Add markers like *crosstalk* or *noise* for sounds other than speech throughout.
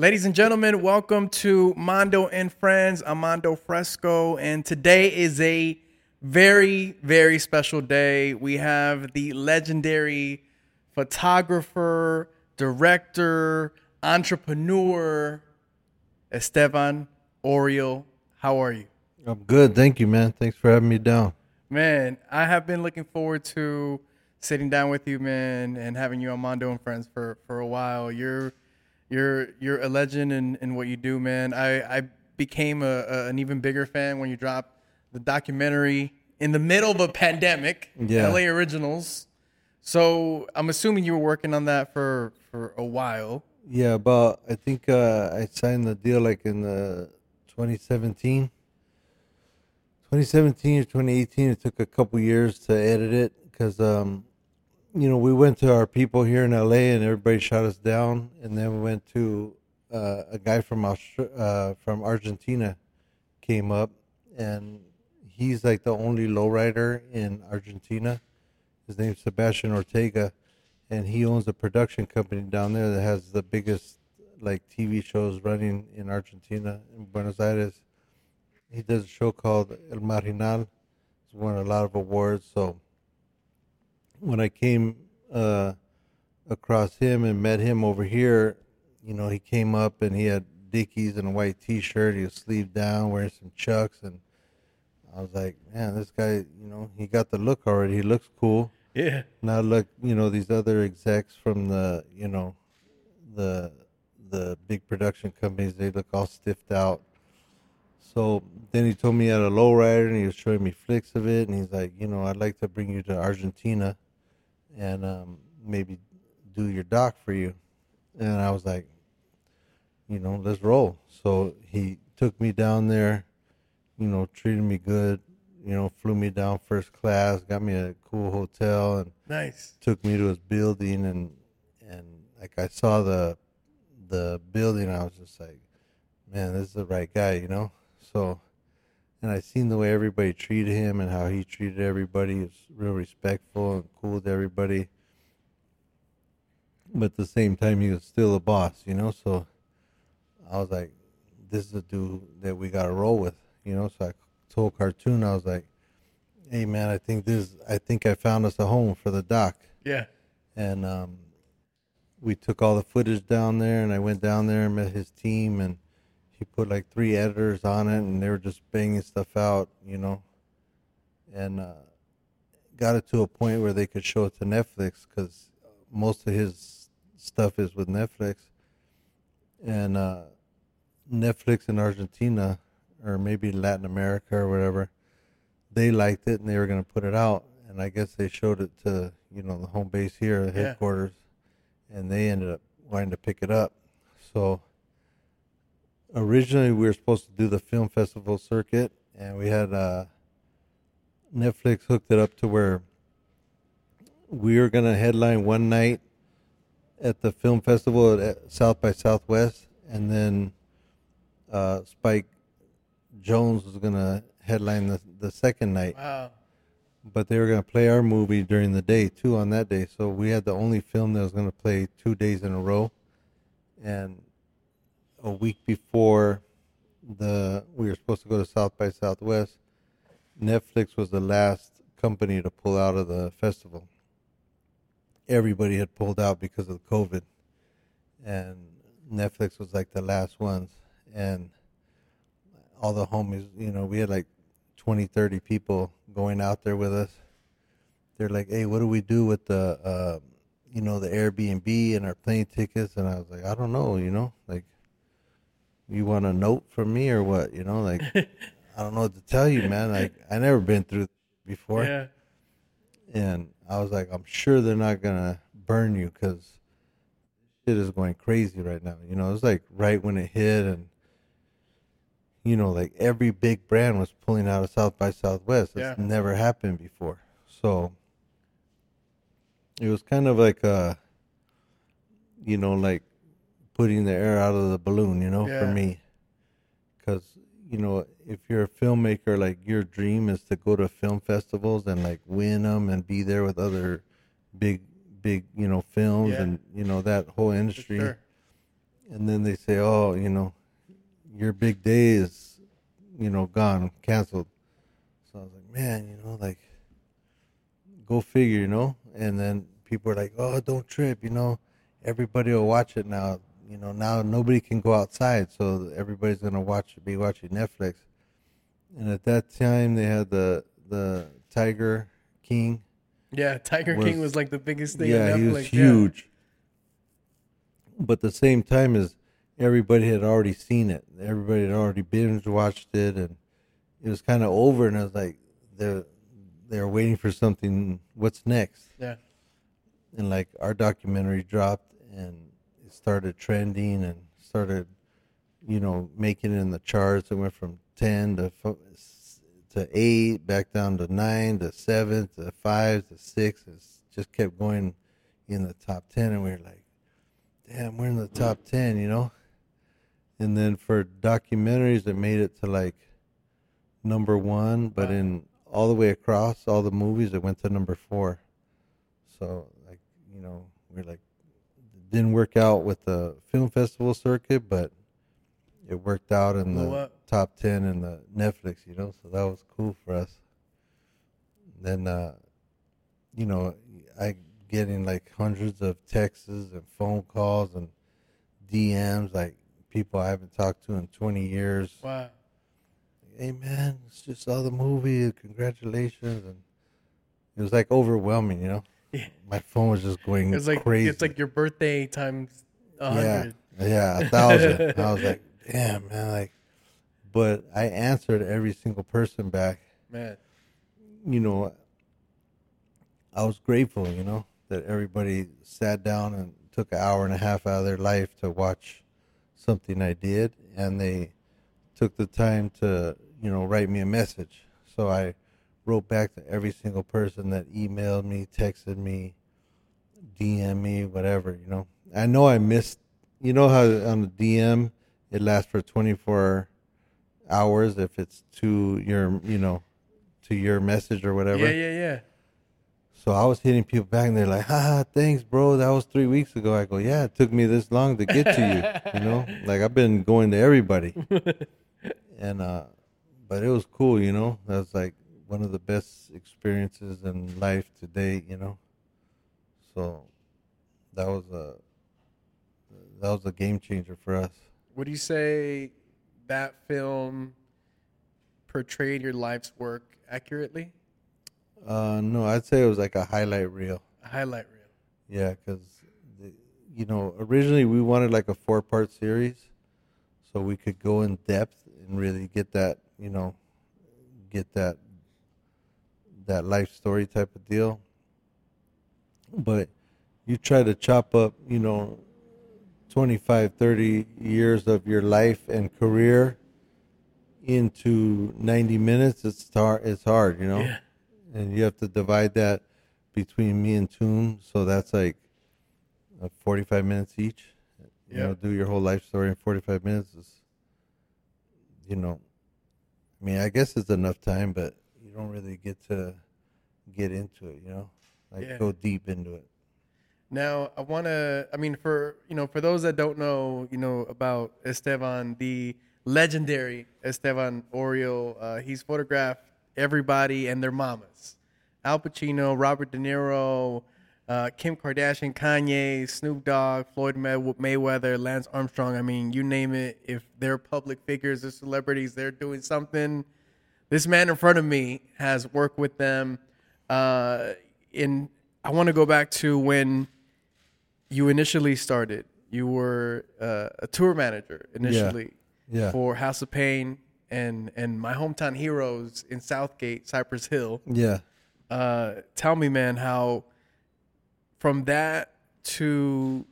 Ladies and gentlemen, welcome to Mondo and Friends. I'm Mondo Fresco, and today is a very, very special day. We have the legendary photographer, director, entrepreneur, Esteban Oriol. How are you? I'm good. Thank you, man. Thanks for having me down. Man, I have been looking forward to sitting down with you, man, and having you on Mondo and Friends for, for a while. You're you're you're a legend in, in what you do, man. I, I became a, a, an even bigger fan when you dropped the documentary in the middle of a pandemic, Yeah. LA Originals. So I'm assuming you were working on that for, for a while. Yeah, but I think uh, I signed the deal like in the 2017, 2017 or 2018. It took a couple years to edit it because um, you know we went to our people here in LA and everybody shot us down, and then we went to uh, a guy from uh, from Argentina came up, and he's like the only lowrider in Argentina. His name's Sebastian Ortega, and he owns a production company down there that has the biggest like TV shows running in Argentina in Buenos Aires. He does a show called El Marginal. He's won a lot of awards. So when I came uh, across him and met him over here, you know, he came up and he had Dickies and a white T-shirt. He was sleeved down, wearing some Chucks, and I was like, man, this guy, you know, he got the look already. He looks cool Yeah. now look you know these other execs from the you know the the big production companies they look all stiffed out so then he told me he had a lowrider and he was showing me flicks of it and he's like you know i'd like to bring you to argentina and um, maybe do your doc for you. And i was like you know let's roll. So he took me down there you know treated me good you know flew me down first class got me a cool hotel and Nice. took me to his building and and like I saw the the building I was just like man this is the right guy you know? So and I seen the way everybody treated him and how he treated everybody. He was real respectful and cool with everybody. But at the same time he was still a boss you know? So I was like this is the dude that we got to roll with you know? So I told cartoon I was like hey man I think this I think I found us a home for the doc. Yeah. and um, we took all the footage down there and i went down there and met his team and he put like three editors on it and they were just banging stuff out you know? And uh, got it to a point where they could show it to netflix because most of his stuff is with netflix. And uh, netflix in argentina or maybe latin america or whatever they liked it and they were going to put it out. And i guess they showed it to you know the home base here the Yeah. headquarters and they ended up wanting to pick it up. So originally we were supposed to do the film festival circuit and we had uh netflix hooked it up to where we were going to headline one night at the film festival at south by southwest and then uh Spike Jonze was going to headline the, the second night Wow. but they were going to play our movie during the day too on that day. So we had the only film that was going to play two days in a row. And a week before the we were supposed to go to South by Southwest, Netflix was the last company to pull out of the festival. Everybody had pulled out because of COVID, and Netflix was like the last ones. And all the homies, you know, we had like 20, 30 people going out there with us. They're like, hey, what do we do with the, uh, you know, the Airbnb and our plane tickets? And I was like, I don't know, you know, like, you want a note from me or what? You know, like, *laughs* I don't know what to tell you, man. Like, I never been through before. Yeah. And I was like, I'm sure they're not going to burn you because shit is going crazy right now. You know, it's like right when it hit and, you know, like every big brand was pulling out of South by Southwest. It's Yeah. never happened before. So it was kind of like a, you know, like putting the air out of the balloon, you know, for me. Because, you know, if you're a filmmaker, like your dream is to go to film festivals and like win them and be there with other big, big, you know, films Yeah. and, you know, that whole industry sure. and then they say, "Oh, you know, your big day is, you know, gone, canceled." So I was like, "Man, you know, like, go figure, you know." And then people are like, "Oh, don't trip, you know, everybody will watch it now. You know, now nobody can go outside, so everybody's gonna watch, be watching Netflix." And at that time, they had the the Tiger King. Yeah, Tiger Was- King was like the biggest thing. Yeah, he was yeah. huge. But the same time as everybody had already seen it, everybody had already binge watched it, and it was kind of over. And I was like, they're they're waiting for something. What's next? Yeah. And like our documentary dropped, and started trending, and started, you know, making it in the charts. It went from ten to to eight, back down to nine, to seven, to five, to six. It just kept going in the top ten, and we were like, "Damn, we're in the top ten, you know." And then for documentaries, it made it to like number one, but in all the way across all the movies, it went to number four. So like, you know, we're like, didn't work out with the film festival circuit, but it worked out in the up. top 10 in the Netflix, you know, so that was cool for us. Then, uh, you know, I getting like hundreds of texts and phone calls and DMs, like people I haven't talked to in 20 years. Wow. Hey man, just saw the movie. Congratulations! And it was like overwhelming, you know. Yeah. *laughs* My phone was just going It's like crazy. it's like your birthday times a yeah, hundred. yeah, a thousand. *laughs* I was like, damn man, like. But I answered every single person back. Man. You know, I was grateful, you know, that everybody sat down and took an hour and a half out of their life to watch something I did, and they took the time to, you know, write me a message. So I wrote back to every single person that emailed me, texted me, DM me, whatever, you know. I know I missed, you know how on the DM it lasts for 24 hours if it's to your, you know, to your message or whatever. Yeah, yeah, yeah. So I was hitting people back, and they're like, "Ah, thanks, bro. That was three weeks ago." I go, "Yeah, it took me this long to get to you. *laughs* You know, like I've been going to everybody, *laughs* and uh, but it was cool. You know, that was like one of the best experiences in life to date. You know, so that was a that was a game changer for us. Would you say that film portrayed your life's work accurately? Uh, no, I'd say it was like a highlight reel. A highlight reel. Yeah, because you know originally we wanted like a four part series, so we could go in depth and really get that you know get that that life story type of deal. But you try to chop up you know 25, 30 years of your life and career into ninety minutes. It's hard. It's hard, you know Yeah. and you have to divide that between me and Toon. So that's like uh, 45 minutes each. You know, do your whole life story in 45 minutes is, you know, I mean, I guess it's enough time, but you don't really get to get into it, you know, like Yeah. go deep into it. Now, I want to. I mean, for you know, for those that don't know, you know about Esteban, the legendary Esteban Oriol. Uh, he's photographed everybody and their mamas: Al Pacino, Robert De Niro, uh, Kim Kardashian, Kanye, Snoop Dogg, Floyd May- Mayweather, Lance Armstrong. I mean, you name it. If they're public figures or celebrities, they're doing something. This man in front of me has worked with them. Uh, in I want to go back to when you initially started. You were uh, a tour manager initially Yeah. for House of Pain and and my hometown heroes in Southgate, Cypress Hill. Yeah. Uh, tell me, man, how from that to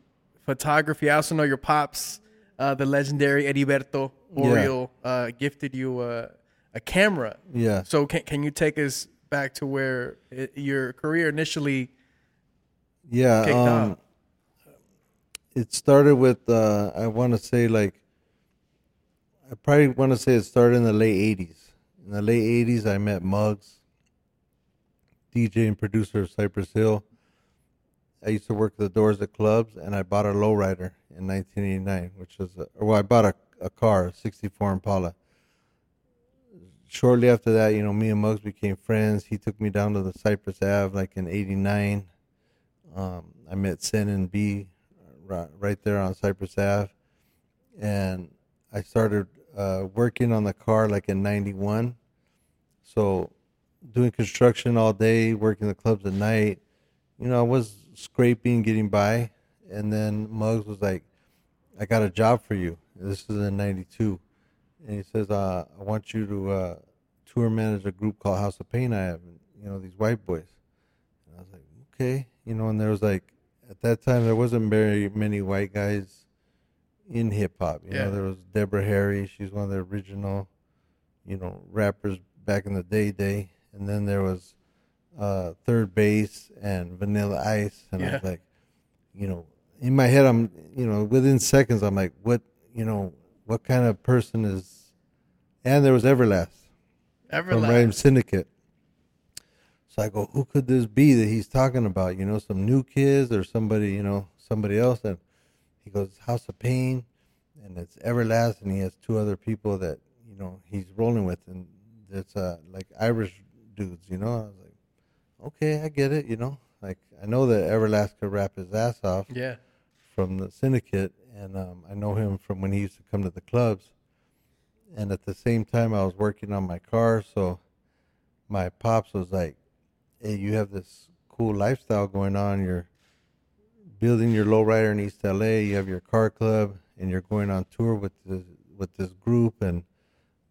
photography. I also know your pops, uh, the legendary Heriberto Oriol, uh, gifted you a, a camera. Yeah. So can can you take us back to where it, your career initially? Yeah. kicked Um, off? it started with, uh, I want to say like, I probably want to say it started in the late 80s. In the late 80s, I met Muggs, DJ and producer of Cypress Hill. I used to work the doors at clubs, and I bought a lowrider in 1989, which was, a, or well, I bought a, a car, a 64 Impala. Shortly after that, you know, me and Muggs became friends. He took me down to the Cypress Ave, like in '89. Um, I met Sen and B right, right there on Cypress Ave, and I started uh, working on the car like in '91. So, doing construction all day, working the clubs at night. You know, I was scraping, getting by, and then Muggs was like, "I got a job for you." This is in '92, and he says, uh, "I want you to uh, tour manage a group called House of Pain. I have, you know, these white boys." And I was like, "Okay," you know, and there was like, at that time there wasn't very many white guys in hip hop. You Yeah. know, there was Deborah Harry. She's one of the original, you know, rappers back in the day day, and then there was uh, Third Base and Vanilla Ice, and I was like, you know, in my head, I'm, you know, within seconds, I'm like, what, you know, what kind of person is? And there was Everlast from Rhyme Syndicate. So I go, who could this be that he's talking about? You know, some new kids or somebody, you know, somebody else. And he goes, House of Pain, and it's Everlast, and he has two other people that you know he's rolling with, and it's uh like Irish dudes. You know, I was like, okay, I get it. You know, like I know that Everlast could rap his ass off Yeah. from the syndicate, and um, I know him from when he used to come to the clubs. And at the same time, I was working on my car, so my pops was like, "Hey, you have this cool lifestyle going on. You're building your lowrider in East LA. You have your car club, and you're going on tour with this with this group, and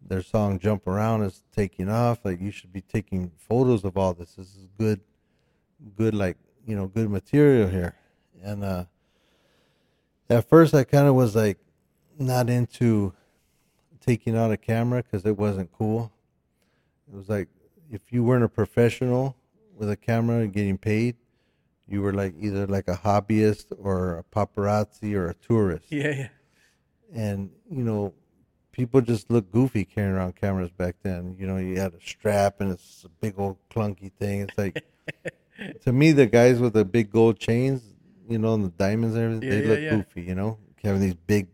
their song "Jump Around" is taking off. Like you should be taking photos of all this. This is good, good like you know, good material here." And uh, at first, I kind of was like not into taking out a camera because it wasn't cool. It was like if you weren't a professional with a camera and getting paid, you were like either like a hobbyist or a paparazzi or a tourist. Yeah. Yeah. And you know, people just look goofy carrying around cameras back then. You know, you had a strap and it's a big old clunky thing. It's like *laughs* to me, the guys with the big gold chains, you know, and the diamonds and everything, Yeah, they yeah, look yeah. goofy. You know, having these big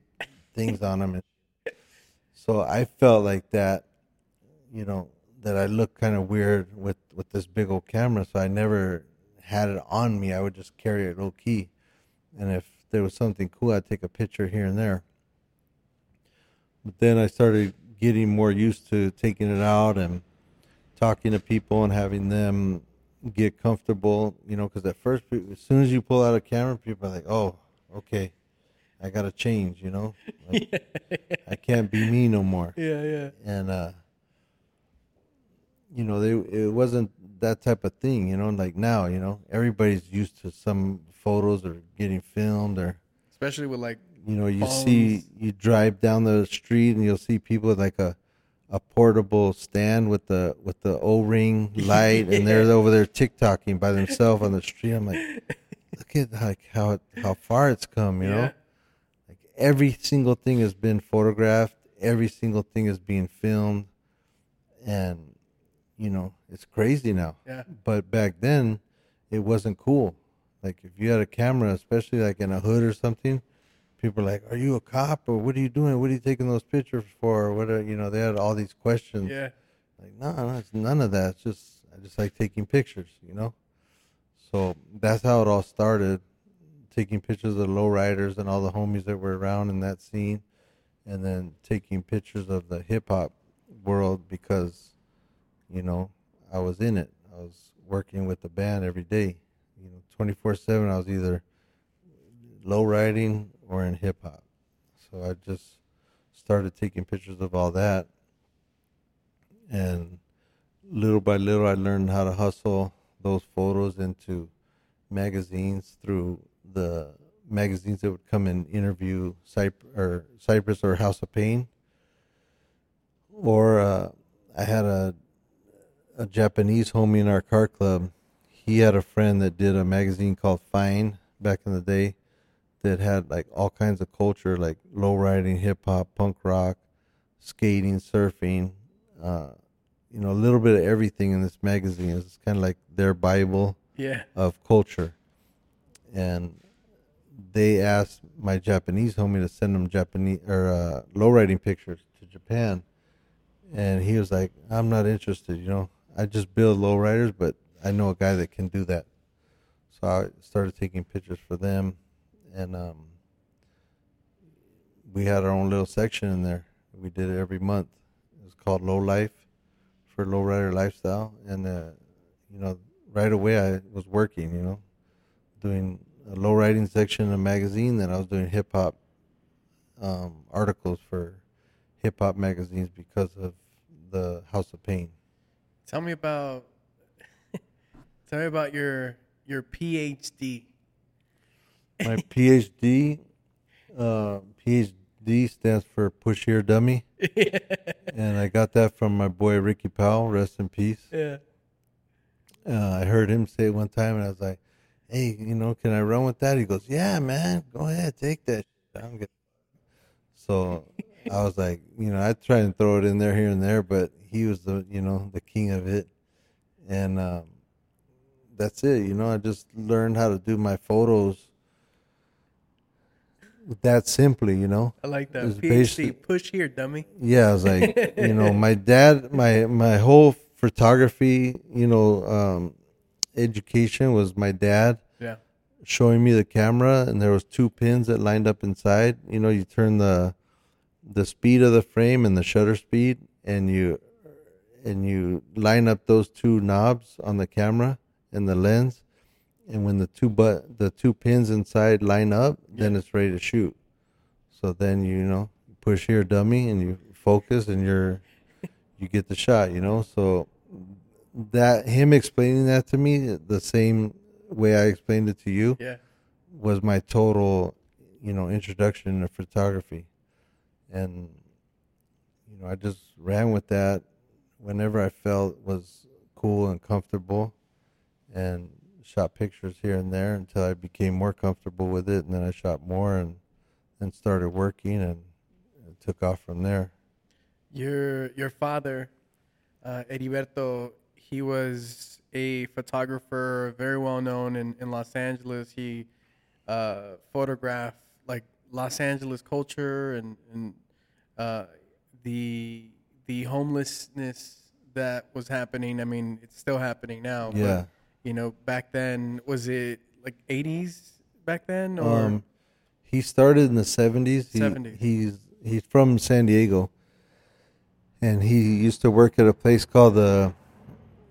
things on them. And *laughs* so I felt like that, you know, that I looked kind of weird with with this big old camera. So I never had it on me. I would just carry it low key, and if there was something cool, I'd take a picture here and there. But then I started getting more used to taking it out and talking to people and having them get comfortable. You know, because at first, as soon as you pull out a camera, people are like, "Oh, okay, I gotta change." You know, *laughs* like, I can't be me no more Yeah. Yeah. and uh you know they it wasn't that type of thing you know like now you know everybody's used to some photos or getting filmed or Especially with like you know you see you drive down the street and you'll see people with like a a portable stand with the with the o-ring light and they're *laughs* over there tiktoking by themselves on the street. I'm like look at like how it, how far it's come you know? Like every single thing has been photographed. Every single thing is being filmed. And you know it's crazy now. Yeah. but back then it wasn't cool. Like if you had a camera especially like in a hood or something people are like are you a cop or what are you doing what are you taking those pictures for or what are you know they had all these questions Yeah. like no, no it's none of that it's just i just like taking pictures you know so that's how it all started taking pictures of lowriders and all the homies that were around in that scene and then taking pictures of the hip hop world because you know I was in it. I was working with the band every day. You know, 24/7 I was either low riding or in hip hop. So I just started taking pictures of all that and little by little I learned how to hustle those photos into magazines through the magazines that would come and interview Cyp- or Cypress or House of Pain. Or uh, I had a a Japanese homie in our car club. He had a friend that did a magazine called Fine back in the day that had like all kinds of culture like low riding, hip hop, punk rock, skating, surfing, uh, you know, a little bit of everything in this magazine. It's kind of like their Bible Yeah. of culture. and they asked my Japanese homie to send them Japanese or uh, lowriding pictures to Japan, and he was like, "I'm not interested. You know, I just build lowriders, but I know a guy that can do that." So I started taking pictures for them, and um, we had our own little section in there. We did it every month. It was called Low Life for Lowrider Lifestyle, and uh, you know, right away I was working. You know, doing a low riding section in a magazine. Then I was doing hip hop um, articles for hip hop magazines because of the House of Pain. Tell me about *laughs* tell me about your your PhD. My PhD, uh, PhD stands for Push Here Dummy, *laughs* and I got that from my boy Ricky Powell. Rest in peace. yeah. Uh, I heard him say it one time, and I was like, "Hey, you know, can I run with that?" He goes, "Yeah, man, go ahead, take that." shit. I'm good. So I was like, you know, I try and throw it in there here and there, but he was the, you know, the king of it, and um, that's it. You know, I just learned how to do my photos that simply. You know, I like that. PhD. Push here, dummy. yeah, I was like, you know, *laughs* my dad, my my whole photography, you know, um, education was my dad Yeah. showing me the camera, and there was two pins that lined up inside. You know, you turn the the speed of the frame and the shutter speed, and you and you line up those two knobs on the camera and the lens, and when the two but the two pins inside line up, then it's ready to shoot. So then you know push here dummy and you focus and you're you get the shot. You know so that him explaining that to me the same way I explained it to you Yeah. was my total, you know, introduction to photography. And, you know, I just ran with that whenever I felt was cool and comfortable and shot pictures here and there until I became more comfortable with it. And then I shot more and then started working and it took off from there. Your your father, uh, Heriberto, he was a photographer, very well known in, in Los Angeles. He uh, photographed like Los Angeles culture and and uh, the the homelessness that was happening. I mean, it's still happening now. Yeah. But, you know, back then was it like '80s back then or Um, he started in the seventies. He, 70s. He's he's from San Diego, and he used to work at a place called the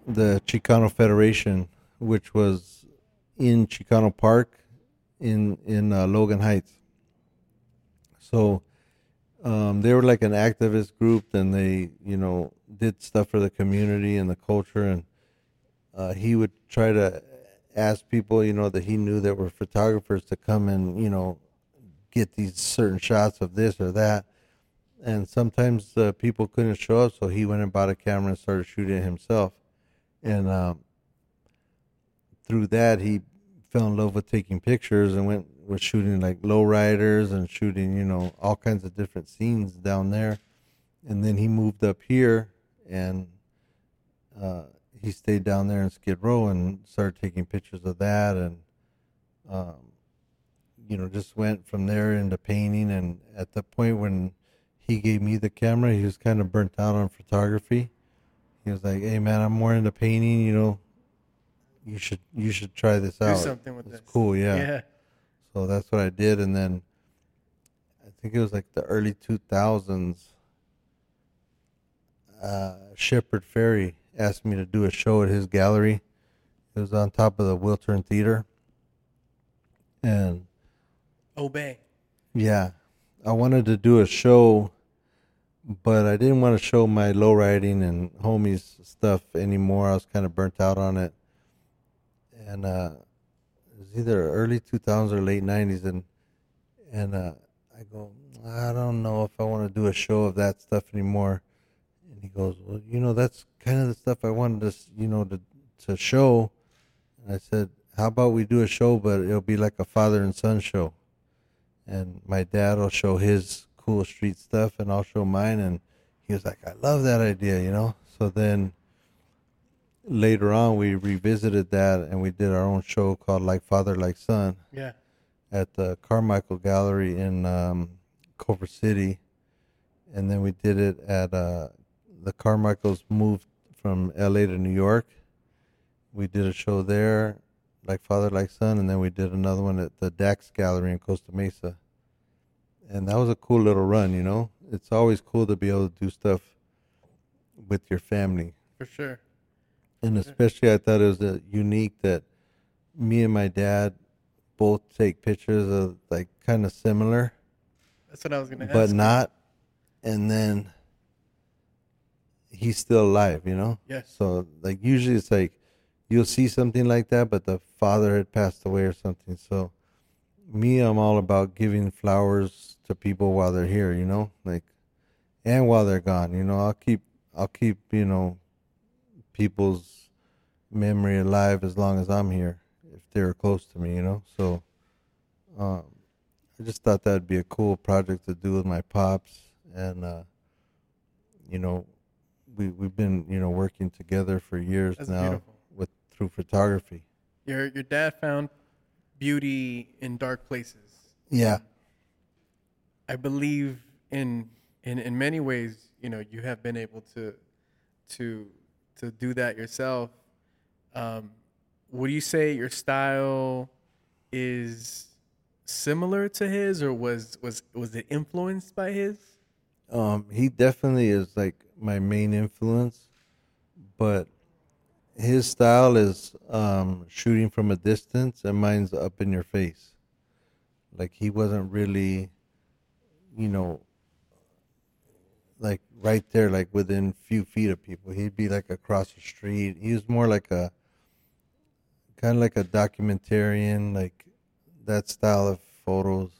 the Chicano Federation, which was in Chicano Park, in in uh, Logan Heights. So, um, they were like an activist group, and they you know did stuff for the community and the culture, and uh, he would try to ask people, you know, that he knew that were photographers to come and, you know, get these certain shots of this or that. And sometimes uh, people couldn't show up, so he went and bought a camera and started shooting it himself. And um, through that, he fell in love with taking pictures and went was shooting like lowriders and shooting, you know, all kinds of different scenes down there. And then he moved up here and uh, he stayed down there in Skid Row and started taking pictures of that and um, you know just went from there into painting and at the point when he gave me the camera he was kind of burnt out on photography he was like hey man i'm more into painting you know you should you should try this do out something with it's this? cool yeah. yeah. so that's what i did and then i think it was like the early 2000s uh, Shepard Fairey asked me to do a show at his gallery. It was on top of the Wiltern Theater. And Obey. yeah, I wanted to do a show, but I didn't want to show my low riding and homies stuff anymore. I was kind of burnt out on it. And uh, it was either early 2000s or late 90s. And, and uh, I go, I don't know if I want to do a show of that stuff anymore. And he goes, well, you know, that's kind of the stuff I wanted to, you know, to to show. And I said, how about we do a show, but it'll be like a father and son show. And my dad will show his cool street stuff, and I'll show mine. And he was like, I love that idea, you know. So then later on we revisited that and we did our own show called Like Father Like Son Yeah. at the Carmichael Gallery in um, Culver City, and then we did it at uh, the Carmichaels moved from L.A. to New York. We did a show there, like Father like Son, and then we did another one at the Dax Gallery in Costa Mesa. And that was a cool little run, you know. It's always cool to be able to do stuff with your family For sure. and especially I thought it was uh, unique that me and my dad both take pictures of like kind of similar, That's what I was gonna ask. but not, and then he's still alive, you know. Yes. So like usually it's like you'll see something like that, but the father had passed away or something. So me, I'm all about giving flowers to people while they're here, you know, like and while they're gone. You know, I'll keep I'll keep you know people's memory alive as long as I'm here if they're close to me, you know. So um, I just thought that'd be a cool project to do with my pops, and uh, you know, we we've been you know working together for years That's now beautiful. with through photography. Your your dad found beauty in dark places. Yeah, I believe in in in many ways, you know, you have been able to to to do that yourself. Um, would you say your style is similar to his, or was was was it influenced by his? um, he definitely is like my main influence, but his style is um, shooting from a distance, and mine's up in your face. Like he wasn't really, you know, like right there, like within few feet of people. He'd be like across the street. He was more like a kind of like a documentarian, like that style of photos.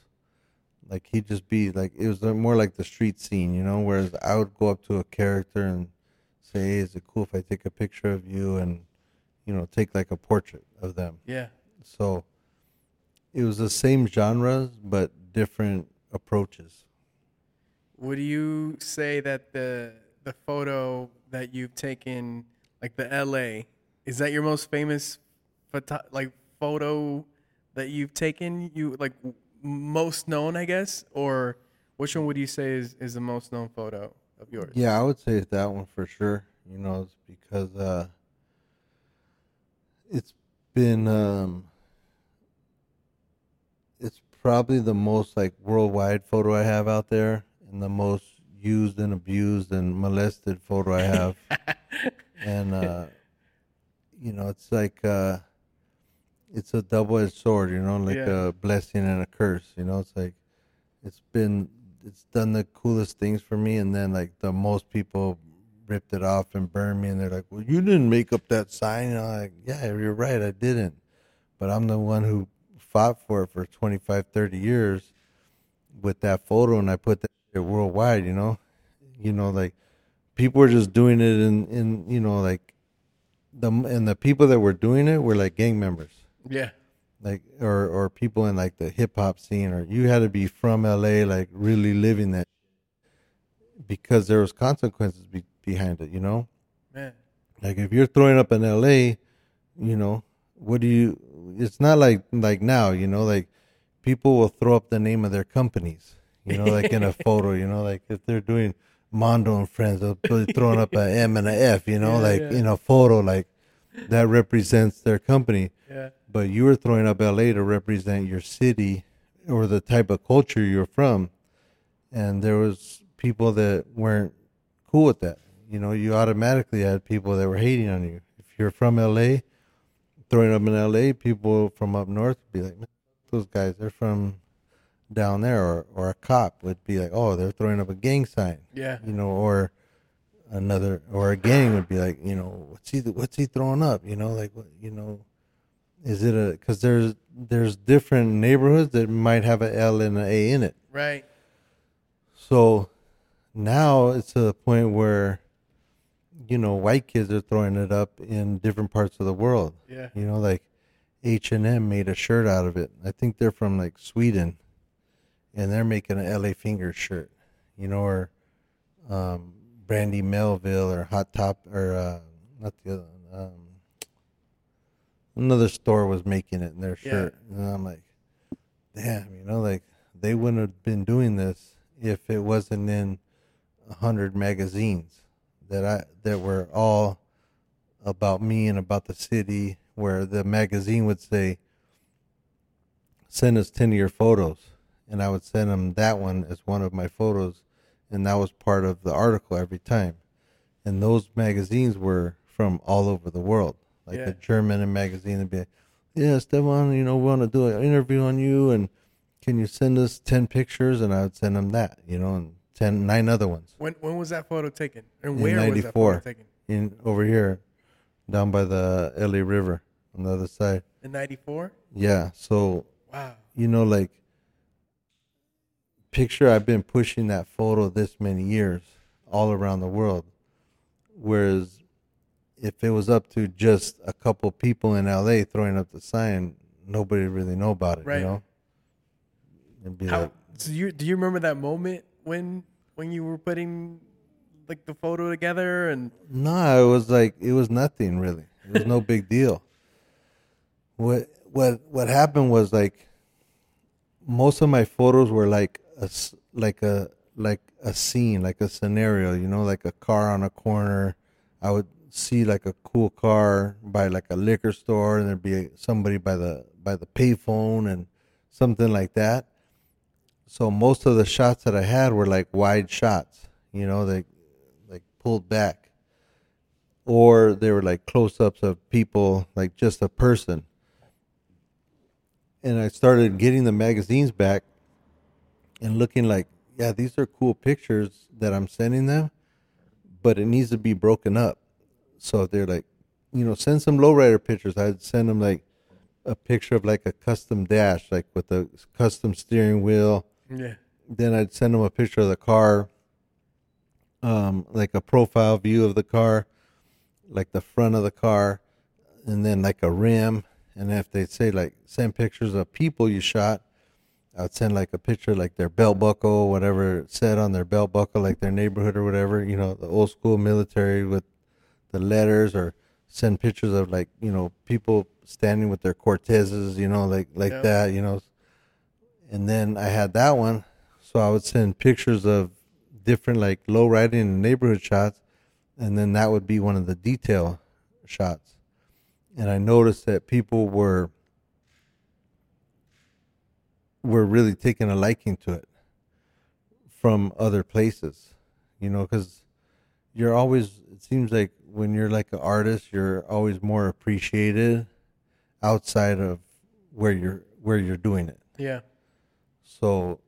Like he'd just be like it was uh, more like the street scene, you know. Whereas I would go up to a character and say, "Hey, is it cool if I take a picture of you?" and you know, take like a portrait of them. Yeah, So it was the same genres but different approaches. Would you say that the the photo that you've taken, like the L.A., is that your most famous photo, like photo that you've taken? You like most known, I guess, or which one would you say is is the most known photo of yours? Yeah, I would say it's that one for sure. You know, it's because uh, it's been um, it's probably the most like worldwide photo I have out there, and the most used and abused and molested photo I have. *laughs* and uh, you know, it's like uh, it's a double-edged sword. You know, like Yeah. a blessing and a curse. You know, it's like it's been it's done the coolest things for me, and then like the most people ripped it off and burned me, and they're like, "Well, you didn't make up that sign." And I'm like, "Yeah, you're right, I didn't." But I'm the one who fought for it for 25, 30 years with that photo, and I put that shit worldwide. You know, you know, like people were just doing it in in you know like the and the people that were doing it were like gang members yeah, like or or people in like the hip hop scene or you had to be from LA like really living that because there was consequences be, behind it you know man. like if you're throwing up in LA you know what do you it's not like like now you know like people will throw up the name of their companies you know like in a *laughs* photo you know like if they're doing Mondo and friends they'll be throwing up a M and a F you know Yeah, like yeah. in a photo like that represents their company Yeah, but you were throwing up LA to represent your city or the type of culture you're from, and there was people that weren't cool with that. You know, you automatically had people that were hating on you. If you're from LA, throwing up in LA, people from up north would be like, "Man, "Those guys, they're from down there," or or a cop would be like, "Oh, they're throwing up a gang sign." yeah, you know, or another, or a gang would be like, you know, what's he, what's he throwing up? You know, like, what, you know, is it a, cause there's, there's different neighborhoods that might have a L and an A in it. right. So now it's to the point where, you know, white kids are throwing it up in different parts of the world. Yeah, You know, like H and M made a shirt out of it. I think they're from like Sweden, and they're making an LA finger shirt. You know, or um, Brandy Melville or Hot Top or uh, not the other, um, another store was making it in their Yeah. shirt, and I'm like, damn, you know, like they wouldn't have been doing this if it wasn't in a hundred magazines that I that were all about me and about the city, where the magazine would say, send us ten of your photos, and I would send them that one as one of my photos, and that was part of the article every time and those magazines were from all over the world. Like Yeah. a German magazine would be, like, yeah, Stefan, you know, we want to do an interview on you, and can you send us ten pictures? And I would send them that, you know, and ten, nine other ones When when was that photo taken? And In where was that 94. photo taken? in over here, down by the LA River on the other side. In '94. Yeah, so Wow. you know, like, picture I've been pushing that photo this many years all around the world. Whereas if it was up to just a couple people in LA throwing up the sign, nobody really know about it, Right. you know? It'd be How like, do you do you remember that moment when when you were putting like the photo together and no, it was like it was nothing really. It was no *laughs* big deal. What what what happened was like most of my photos were like a like a like a scene, like a scenario, you know, like a car on a corner. I would see like a cool car by like a liquor store, and there'd be somebody by the by the payphone and something like that. So most of the shots that I had were like wide shots, you know, they like pulled back, or they were like close ups of people, like just a person. And I started getting the magazines back and looking like, yeah, these are cool pictures that I'm sending them, but it needs to be broken up. So they're like, you know, send some lowrider pictures. I'd send them like a picture of like a custom dash, like with a custom steering wheel. yeah Then I'd send them a picture of the car, um, like a profile view of the car, like the front of the car, and then like a rim. And if they say like send pictures of people you shot, I'd send like a picture like their belt buckle, whatever it said on their belt buckle, like their neighborhood or whatever, you know, the old school military with the letters or send pictures of like, you know, people standing with their Cortezes, you know, like like Yeah. that, you know. And then I had that one. So I would send pictures of different like low riding and neighborhood shots and then that would be one of the detail shots. And I noticed that people were were really taking a liking to it from other places, you know, because you're always, it seems like when you're like an artist, you're always more appreciated outside of where you're, where you're doing it. yeah So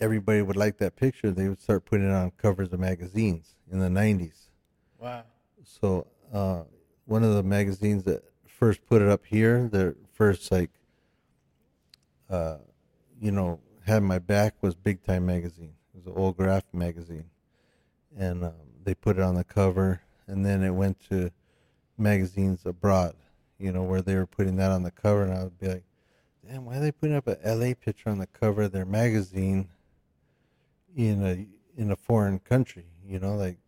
everybody would like that picture. They would start putting it on covers of magazines in the 90s. wow So uh, one of the magazines that first put it up here, the first like, you know, had my back was Big Time magazine. It was an old graph magazine, and um, they put it on the cover, and then it went to magazines abroad. You know, where they were putting that on the cover, and I would be like, "Damn, why are they putting up a LA picture on the cover of their magazine in a in a foreign country?" You know, like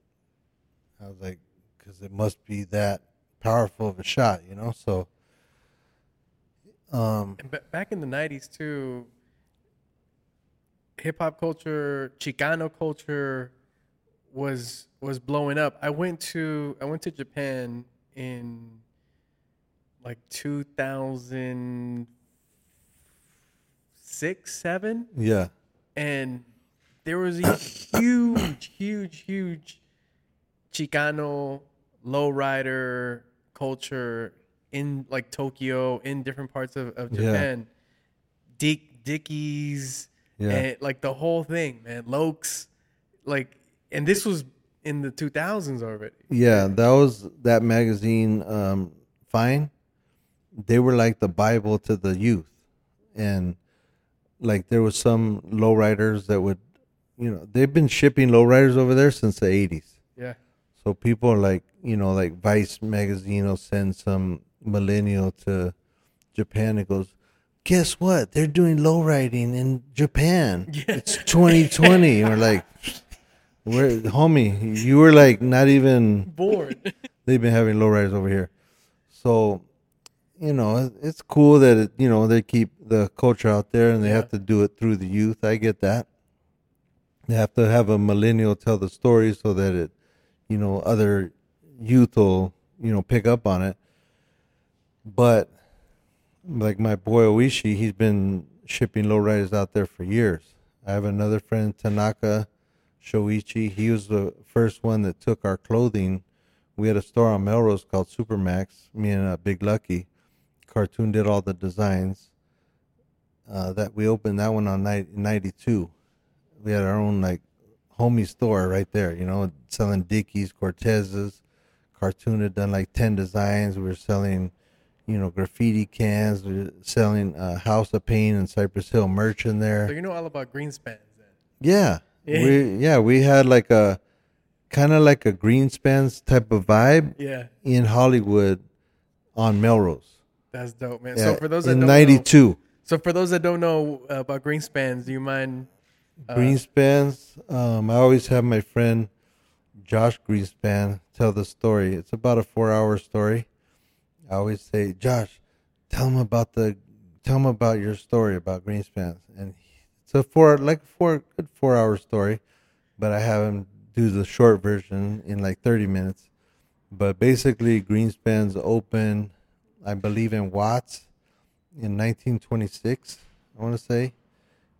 I was like, because it must be that powerful of a shot, you know. So, um, and ba- back in the '90s too. Hip hop culture, Chicano culture, was was blowing up. I went to I went to Japan in like 2006, seven. yeah, and there was a *coughs* huge, huge, huge Chicano lowrider culture in like Tokyo, in different parts of, of Yeah. Japan. Dick Dickies, Yeah. and like the whole thing, man. Lokes, like, and this was in the 2000s already. yeah, that was that magazine. Um, fine, they were like the Bible to the youth, and like there was some lowriders that would, you know, they've been shipping lowriders over there since the '80s. Yeah, So people like, you know, like Vice magazine will send some millennial to Japan. It goes, guess what? They're doing low riding in Japan. *laughs* Yeah. It's 2020. or *laughs* like, where, homie, you were like not even bored. *laughs* they've been having lowriders over here. So, you know, it's cool that it, you know they keep the culture out there and they Yeah. have to do it through the youth. I get that. They have to have a millennial tell the story so that it, you know, other youth will, you know, pick up on it. But like my boy Oishi, he's been shipping lowriders out there for years. I have another friend, Tanaka Shoichi. He was the first one that took our clothing. We had a store on Melrose called Supermax. Me and uh, Big Lucky, Cartoon did all the designs. Uh, that we opened that one on night '92. We had our own like homie store right there. You know, selling Dickies, Cortezes. Cartoon had done like ten designs. We were selling you know, graffiti cans. We're selling uh, House of Pain and Cypress Hill merch in there. So you know all about Greenspans then. Yeah, *laughs* Yeah. we yeah we had like a kind of like a Greenspans type of vibe Yeah, in Hollywood on Melrose. that's dope, man. Yeah, so for those that in don't know, '92, so for those that don't know uh, about Greenspans, do you mind? Uh, Greenspans. Um, I always have my friend Josh Greenspan tell the story. It's about a four-hour story. I always say, Josh, tell him about the, tell him about your story about Greenspans, and he- it's a four like four good four-hour story, but I have him do the short version in like thirty minutes. But basically, Greenspans opened, I believe, in Watts in 1926. I want to say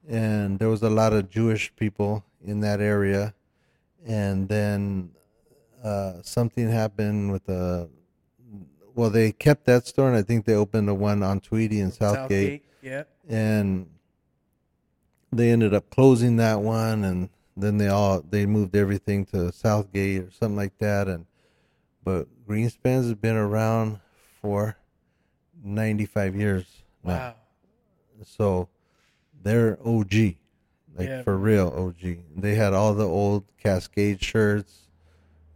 and there was a lot of Jewish people in that area. And then uh, something happened with the. Well, they kept that store, and I think they opened the one on Tweedy in Southgate, Yeah. and they ended up closing that one, and then they all they moved everything to Southgate or something like that, and but Greenspans has been around for ninety five years now Wow. so they're OG, like Yeah. for real OG. They had all the old Cascade shirts.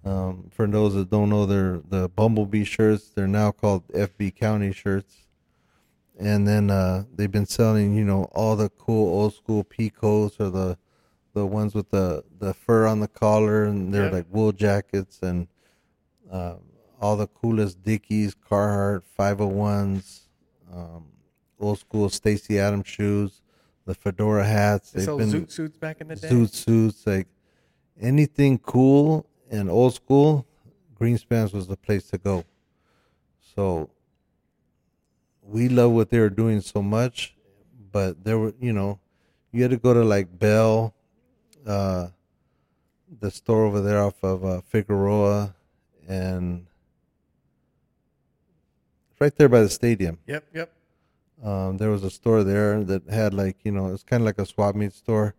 Um, for those that don't know, they're the Bumblebee shirts. They're now called FB County shirts. And then uh, they've been selling, you know, all the cool old school Picos or the the ones with the the fur on the collar, and they're Yeah. like wool jackets and uh, all the coolest Dickies, Carhartt, 501s, um, old school Stacy Adams shoes, the fedora hats. They sold been zoot suits back in the day. zoot suits, like anything cool and old school. Greenspans was the place to go. So we love what they were doing so much, but there were, you know, you had to go to like Bell, uh, the store over there off of uh, Figueroa, and right there by the stadium. Yep. Yep. Um, there was a store there that had like you know it's kind of like a swap meet store,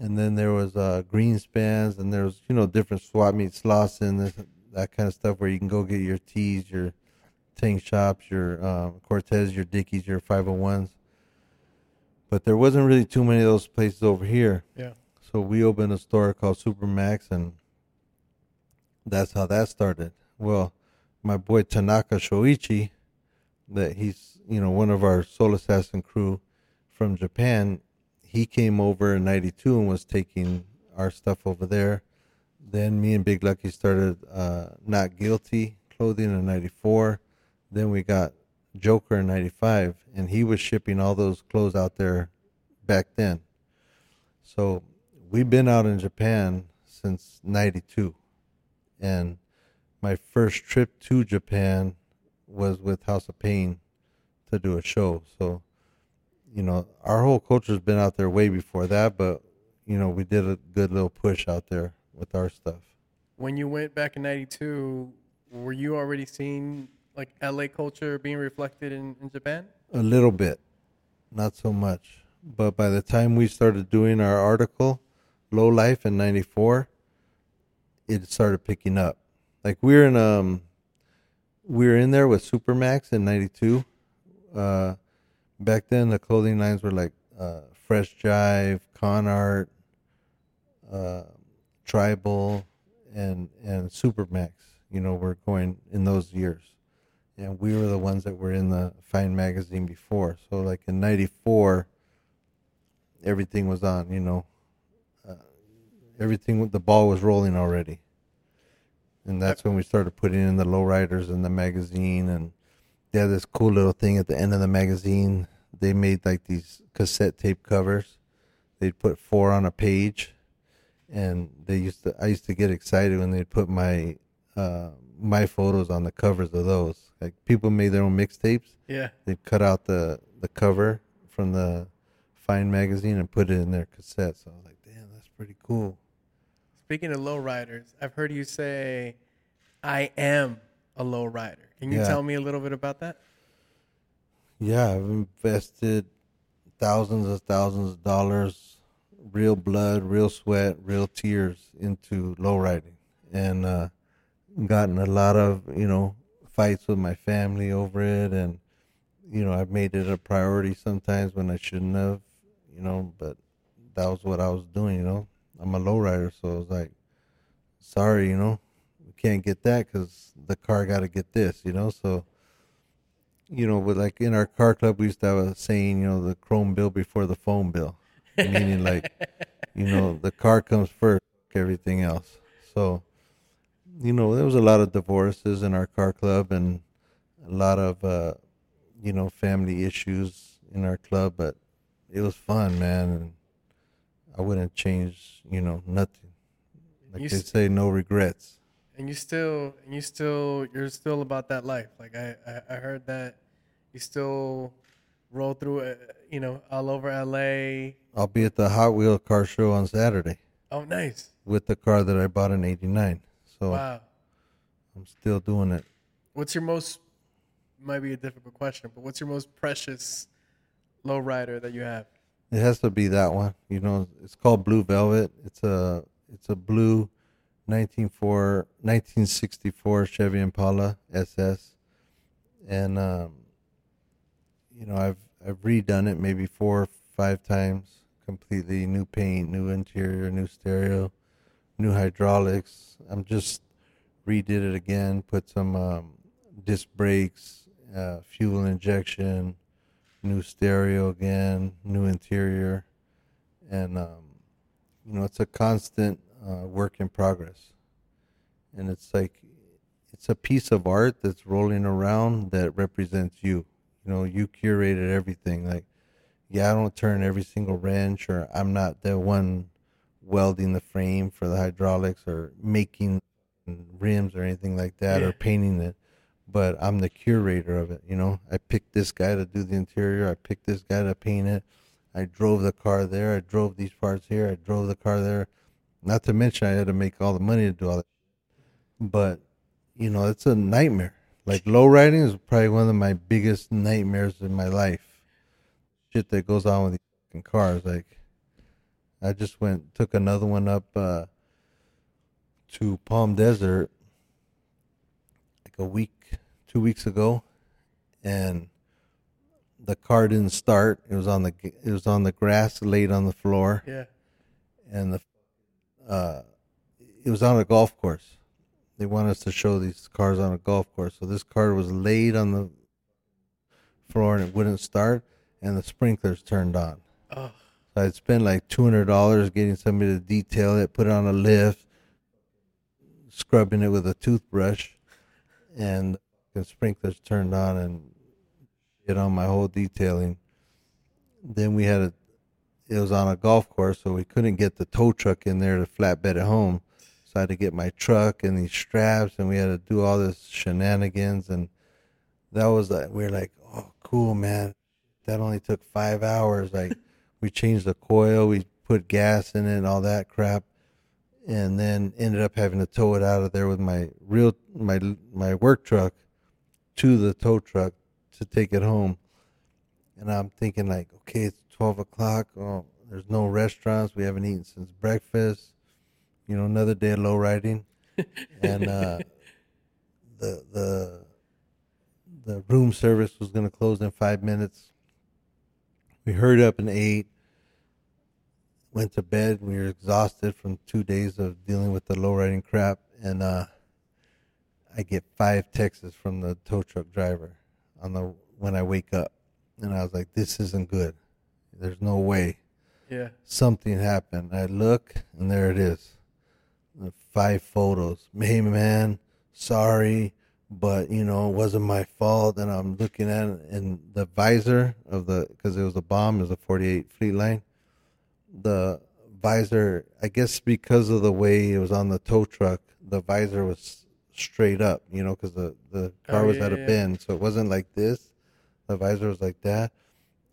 and then there was uh, Greenspans, and there was you know different swap meets, Slauson, this, that kind of stuff where you can go get your tees, your tank shops, your um, Cortez, your Dickies, your 501s. But there wasn't really too many of those places over here. Yeah. So we opened a store called Supermax, and that's how that started. Well, my boy Tanaka Shoichi, that he's you know one of our Soul Assassin crew from Japan, he came over in '92 and was taking our stuff over there. Then me and Big Lucky started uh, Not Guilty clothing in '94. Then we got Joker in '95, and he was shipping all those clothes out there back then. So we've been out in Japan since '92, and my first trip to Japan was with House of Pain to do a show. So, you know, our whole culture's been out there way before that, but you know, we did a good little push out there with our stuff. When you went back in '92, were you already seeing like LA culture being reflected in, in Japan? A little bit, not so much. But by the time we started doing our article, Low Life in '94, it started picking up. Like we were in um, we were in there with Supermax in '92. Uh, back then, the clothing lines were like uh, Fresh Jive, Con Art, uh, Tribal, and and Supermax. You know, we're going in those years and we were the ones that were in the Fine magazine before. So like in '94, everything was on. You know, uh, everything the ball was rolling already, and that's when we started putting in the lowriders in the magazine. And they had this cool little thing at the end of the magazine. They made like these cassette tape covers. They'd put four on a page, and they used to. I used to get excited when they'd put my uh, my photos on the covers of those. Like people made their own mixtapes. Yeah. They cut out the the cover from the Fine magazine and put it in their cassette. So I was like, damn, that's pretty cool. Speaking of lowriders, I've heard you say, "I am a lowrider." Can you Yeah. tell me a little bit about that? Yeah, I've invested thousands and thousands of dollars, real blood, real sweat, real tears into lowriding, and uh, gotten a lot of you know fights with my family over it, and you know I've made it a priority sometimes when I shouldn't have, you know, but that was what I was doing, you know. I'm a lowrider, so I was like, sorry, you know, can't get that because the car got to get this, you know, so you know, with like in our car club, we used to have a saying, you know, the chrome bill before the phone bill, meaning like, you know, the car comes first, everything else. So, you know, there was a lot of divorces in our car club and a lot of, uh, you know, family issues in our club, but it was fun, man. And I wouldn't change, you know, nothing. Like You they say, no regrets. And you still and you still you're still about that life like i i, I heard that you still roll through uh, you know all over la I'll be at the Hot Wheel car show on Saturday oh nice with the car that I bought in '89. So wow I'm still doing it. what's your most might be a difficult question but what's your most precious low rider that you have It has to be that one. You know, it's called Blue Velvet. It's a it's a blue 194 1964 Chevy Impala SS, and um, you know I've I've redone it maybe four or five times completely. New paint, new interior, new stereo, new hydraulics. I'm just redid it again. Put some um, disc brakes, uh, fuel injection new stereo again, new interior, and um, you know it's a constant uh, work in progress. And it's like it's a piece of art that's rolling around that represents you. You know, you curated everything. Like, yeah, I don't turn every single wrench, or I'm not the one welding the frame for the hydraulics, or making rims or anything like that, Yeah. or painting it but I'm the curator of it. You know, I picked this guy to do the interior. I picked this guy to paint it. I drove the car there. I drove these parts here. I drove the car there. Not to mention, I had to make all the money to do all that. But you know, it's a nightmare. Like low riding is probably one of my biggest nightmares in my life. Shit that goes on with these fucking cars. Like, I just went took another one up uh, to Palm Desert like a week, two weeks ago, and the car didn't start. It was on the it was on the grass, laid on the floor, yeah and the uh, it was on a golf course. They want us to show these cars on a golf course. So this car was laid on the floor and it wouldn't start, and the sprinklers turned on. oh So I'd spend like two hundred dollars getting somebody to detail it, put it on a lift, scrubbing it with a toothbrush, and the sprinklers turned on and it on my whole detailing. Then we had a, it was on a golf course, so we couldn't get the tow truck in there to flatbed it home. So I had to get my truck and these straps, and we had to do all this shenanigans, and that was like we were like, oh, cool, man. That only took five hours. Like *laughs* we changed the coil, we put gas in it, and all that crap, and then ended up having to tow it out of there with my real my my work truck to the tow truck to take it home. And I'm thinking like, okay, it's twelve o'clock. Oh, there's no restaurants. We haven't eaten since breakfast. You know, another day of low riding, *laughs* and uh, the the the room service was going to close in five minutes. We hurried up and ate. Went to bed. We were exhausted from two days of dealing with the low riding crap, and uh, I get five texts from the tow truck driver on the when I wake up, and I was like, "This isn't good. There's no way yeah something happened." I look, and there it is. The five photos. Hey man, sorry, but you know it wasn't my fault. And I'm looking at it, and the visor of the because it was a bomb, it was a 48 Fleet Line. The visor, I guess, because of the way it was on the tow truck, the visor was straight up. You know, because the the car Oh, was yeah, at a yeah. bend, so it wasn't like this. The visor was like that.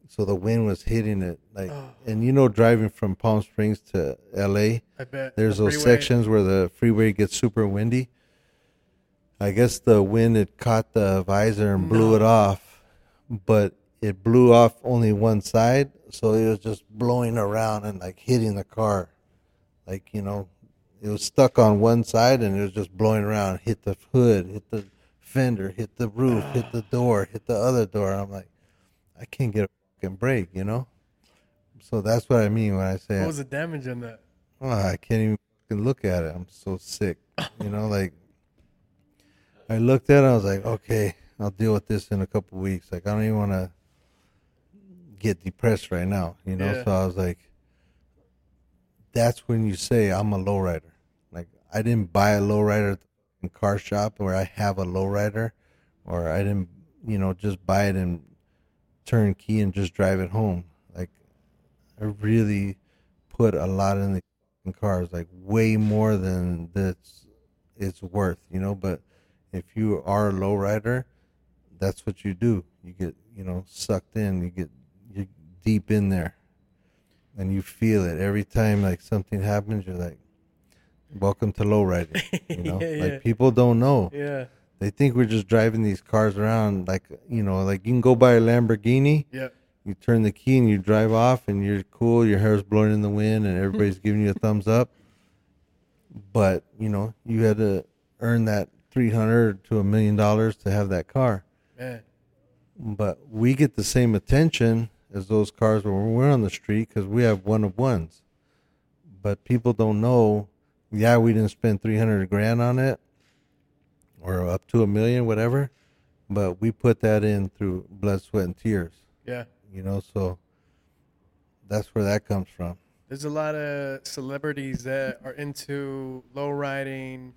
So the wind was hitting it, like, Oh. and you know, driving from Palm Springs to L.A. I bet There's the those freeway- sections where the freeway gets super windy. I guess the wind had caught the visor and blew No. it off, but it blew off only one side, so it was just blowing around and like hitting the car. Like, you know, it was stuck on one side and it was just blowing around, hit the hood, hit the fender, hit the roof, hit *sighs* the door, hit the other door. I'm like, I can't get fucking break, you know? So that's what I mean when I say What was the damage on that? Oh, I can't even fucking look at it. I'm so sick. You know, like I looked at it, I was like, okay, I'll deal with this in a couple weeks. Like I don't even want to get depressed right now. You know, Yeah. so I was like, that's when you say I'm a lowrider. Like I didn't buy a lowrider at the car shop where I have a lowrider, or I didn't, you know, just buy it and turn key and just drive it home. Like I really put a lot in the cars, like way more than that's it's worth, you know. But if you are a lowrider, that's what you do. You get, you know, sucked in. You get you're deep in there, and you feel it every time. Like something happens, you're like, "Welcome to lowriding." You know, *laughs* Yeah, like yeah. people don't know. Yeah. They think we're just driving these cars around, like you know, like you can go buy a Lamborghini Yep. you turn the key and you drive off and you're cool your hair's blowing in the wind and everybody's *laughs* giving you a thumbs up but you know you had to earn that 300 to a million dollars to have that car Man. but we get the same attention as those cars when we're on the street because we have one of ones but people don't know yeah we didn't spend 300 grand on it or up to a million whatever but we put that in through blood sweat and tears Yeah. you know so that's where that comes from There's a lot of celebrities that are into low riding.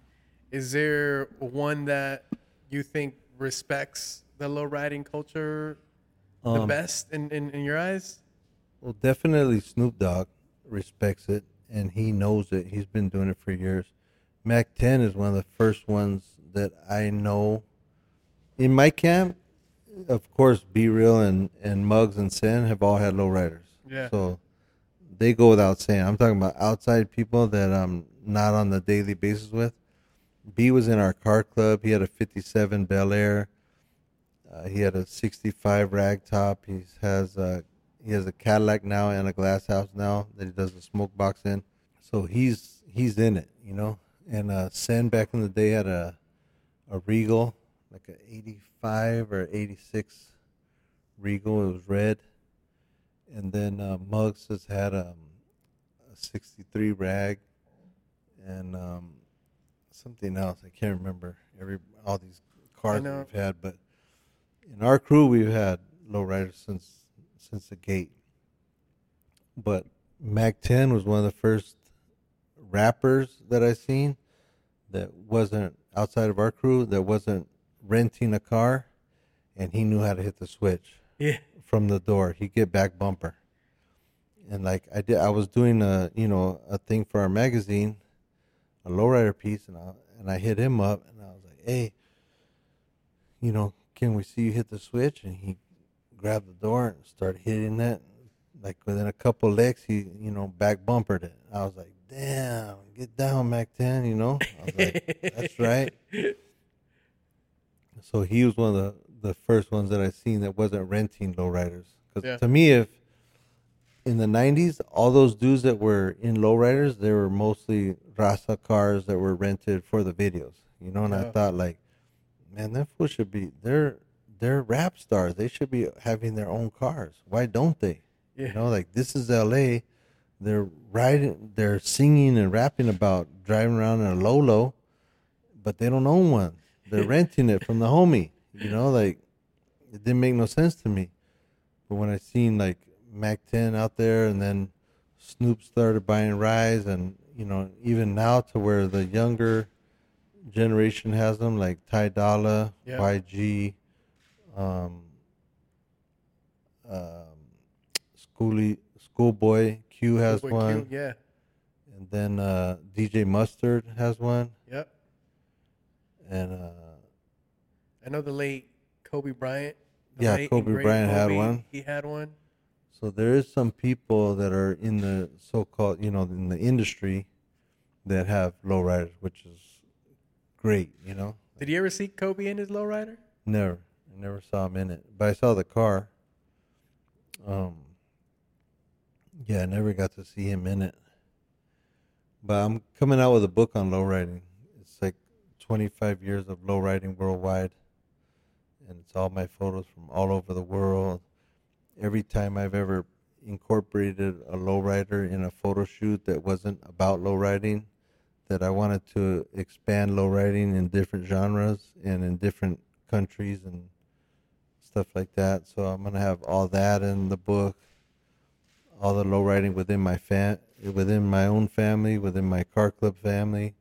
Is there one that you think respects the low riding culture the Um, best in, in, in your eyes? well definitely snoop dogg respects it and he knows it he's been doing it for years Mack 10 is one of the first ones that i know in my camp of course B-Real and and Muggs and Sen have all had low riders Yeah. so they go without saying. I'm talking about outside people that i'm not on the daily basis with. B was in our car club. He had a 57 bel air. Uh, he had a 65 ragtop. he has a he has a cadillac now and a glass house now that he does the smoke box in. So he's he's in it you know? And uh sen back in the day had a a regal like a 85 or 86 regal it was red and then uh, Muggs has had um, a 63 rag and um, something else. I can't remember every all these cars we've had, but in our crew we've had lowriders since since the gate. But Mack 10 was one of the first rappers that I seen that wasn't outside of our crew that wasn't renting a car, and he knew how to hit the switch Yeah. from the door. He'd get back bumper. And like I did, I was doing a you know a thing for our magazine, a lowrider piece, and I and I hit him up, and I was like, hey, you know, can we see you hit the switch? And he grabbed the door and started hitting it. Like within a couple licks, he you know back bumpered it. I was like, damn, get down, Mack Ten. You know, I was like, that's *laughs* right. So he was one of the, the first ones that I seen that wasn't renting lowriders. Because Yeah. to me, if in the '90s, all those dudes that were in lowriders, they were mostly Rasa cars that were rented for the videos. You know, and I thought like, man, that fool should be they're they're rap stars. They should be having their own cars. Why don't they? Yeah. You know, like this is L.A. They're riding, they're singing and rapping about driving around in a Lolo, but they don't own one. They're *laughs* renting it from the homie. You know, like it didn't make no sense to me. But when I seen like Mack 10 out there, and then Snoop started buying rides, and you know, even now to where the younger generation has them, like Ty Dolla, Yeah. YG, um, um, Schoolie, Schoolboy Q has Schoolboy one, Q, Yeah. and then uh, DJ Mustard has one, Yep. and uh, I know the late Kobe Bryant. Yeah, Kobe Bryant had one. He had one. So there is some people that are in the so-called, you know, in the industry that have lowriders, which is great. You know, Did you ever see Kobe in his lowrider? never, I never saw him in it, but I saw the car. Um, yeah, I never got to see him in it. But I'm coming out with a book on lowriding. It's like 25 years of lowriding worldwide, and it's all my photos from all over the world. Every time I've ever incorporated a lowrider in a photo shoot that wasn't about lowriding, that I wanted to expand lowriding in different genres and in different countries and stuff like that. So I'm gonna have all that in the book, all the lowriding within my fam, within my own family, within my car club family,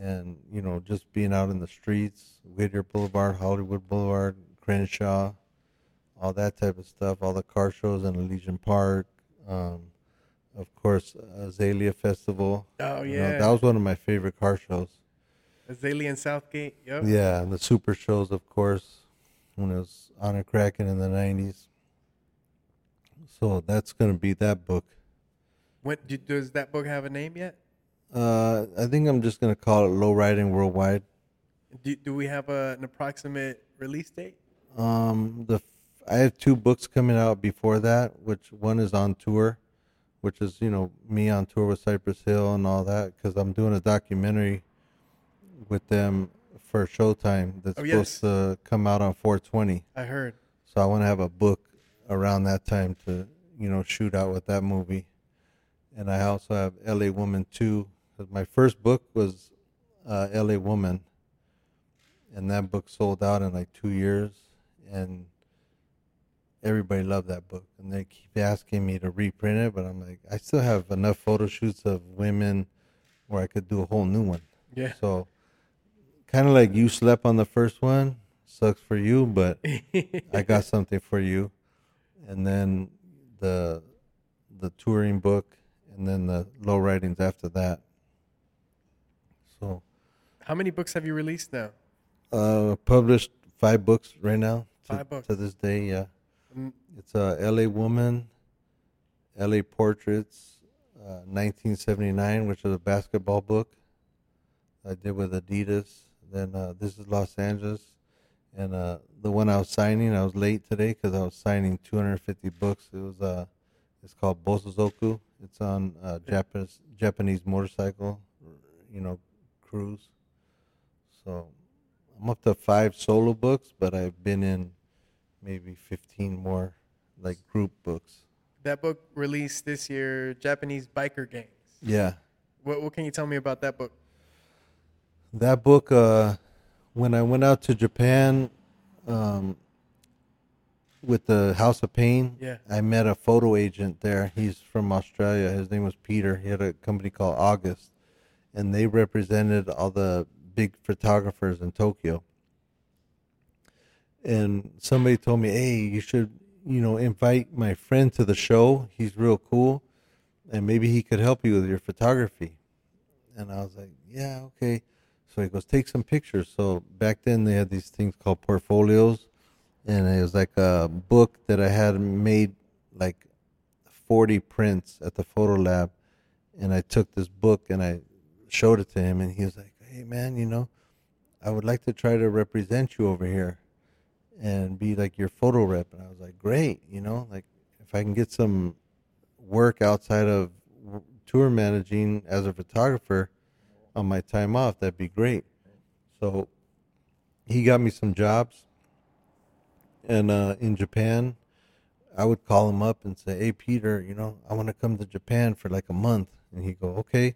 and you know just being out in the streets, Whittier Boulevard, Hollywood Boulevard, Crenshaw, all that type of stuff, all the car shows in Elysian Park. Um, of course, Azalea Festival. Oh You yeah. know, that was one of my favorite car shows. Azalea and Southgate. Yep. Yeah, and the super shows, of course, when it was on a cracking in the '90s. So that's gonna be that book. When, do, does that book have a name yet? Uh, I think I'm just gonna call it "Low Riding Worldwide." Do, do we have a, an approximate release date? Um, the I have two books coming out before that, which one is on tour, which is you know me on tour with Cypress Hill and all that, because I'm doing a documentary with them for Showtime that's Oh, yes. supposed to come out on 420. I heard. So I want to have a book around that time to, you know, shoot out with that movie. And I also have L.A. Woman 2. 'cause My first book was uh, L.A. Woman. And that book sold out in like two years. And everybody loved that book. And they keep asking me to reprint it. But I'm like, I still have enough photo shoots of women where I could do a whole new one. Yeah. So kind of like you slept on the first one. Sucks for you, but *laughs* I got something for you. And then the the touring book and then the low writings after that. So How many books have you released now? uh published five books right now. To, Five books. to this day, yeah. Mm, It's uh, LA Woman, LA Portraits, uh, 1979, which is a basketball book I did with Adidas. Then uh, This is Los Angeles. And uh, the one I was signing, I was late today because I was signing 250 books. It was uh, it's called Bosozoku. It's on uh, Japanese Japanese motorcycle, you know, cruise. So I'm up to five solo books, but I've been in maybe 15 more like group books. That book released this year, Japanese biker gangs. Yeah. What, what can you tell me about that book? That book, uh, when I went out to Japan um, with the House of Pain, Yeah. I met a photo agent there. He's from Australia. His name was Peter. He had a company called August, and they represented all the big photographers in Tokyo. And somebody told me, "Hey, you should, you know, invite my friend to the show. He's real cool, and maybe he could help you with your photography." And I was like, "Yeah, okay." So he goes, "Take some pictures." So back then they had these things called portfolios, and it was like a book that I had made like 40 prints at the photo lab, and I took this book and I showed it to him, and he was like, "Hey, man, you know, I would like to try to represent you over here." and be like your photo rep. And I was like, great, you know, like if I can get some work outside of tour managing as a photographer on my time off, that'd be great. So he got me some jobs. And uh, in Japan, I would call him up and say, hey, Peter, you know, I want to come to Japan for like a month. And he'd go, okay.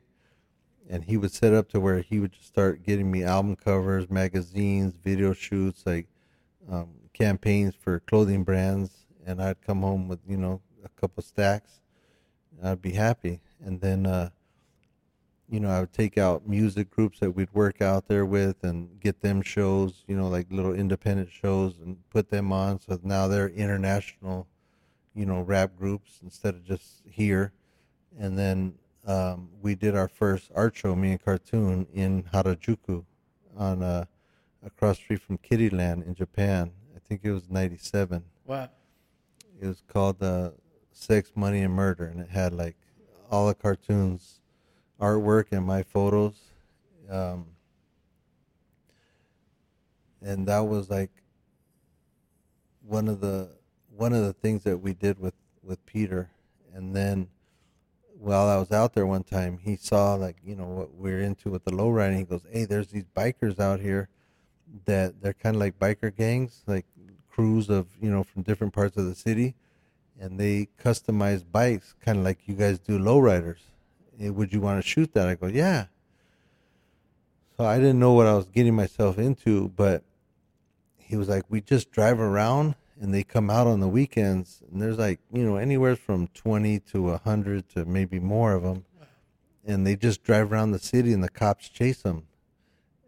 And he would set up to where he would just start getting me album covers, magazines, video shoots, like um, campaigns for clothing brands, and I'd come home with you know a couple stacks. I'd be happy, and then uh, you know, I would take out music groups that we'd work out there with and get them shows, you know, like little independent shows and put them on. So now they're international, you know, rap groups instead of just here. And then um, we did our first art show, me and Cartoon, in Harajuku on uh, across the street from Kiddy Land in Japan. I think it was 97. Wow. It was called uh, Sex, Money, and Murder, and it had like all the cartoons artwork and my photos. Um, and that was like one of the one of the things that we did with with Peter. And then while I was out there one time, he saw like you know what we are into with the lowriding. He goes, "Hey, there's these bikers out here that they're kind of like biker gangs, like crews of you know from different parts of the city, and they customize bikes, kind of like you guys do lowriders." Eh, would you want to shoot that? I go, yeah. So I didn't know what I was getting myself into, but he was like, we just drive around and they come out on the weekends and there's like, you know, anywhere from 20 to 100 to maybe more of them. And they just drive around the city and the cops chase them.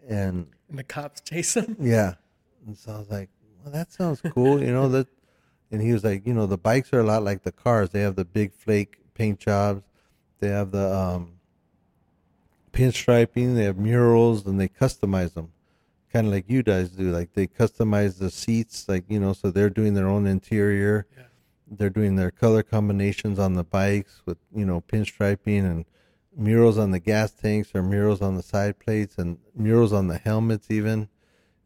And, and the cops chase them? *laughs* Yeah. And so I was like, well, that sounds cool, you know, that, and he was like, you know, the bikes are a lot like the cars. They have the big flake paint jobs they have the um, pinstriping. They have murals, and they customize them, kind of like you guys do. Like they customize the seats, like you know, so they're doing their own interior. Yeah. They're doing their color combinations on the bikes with you know pinstriping and murals on the gas tanks or murals on the side plates and murals on the helmets even.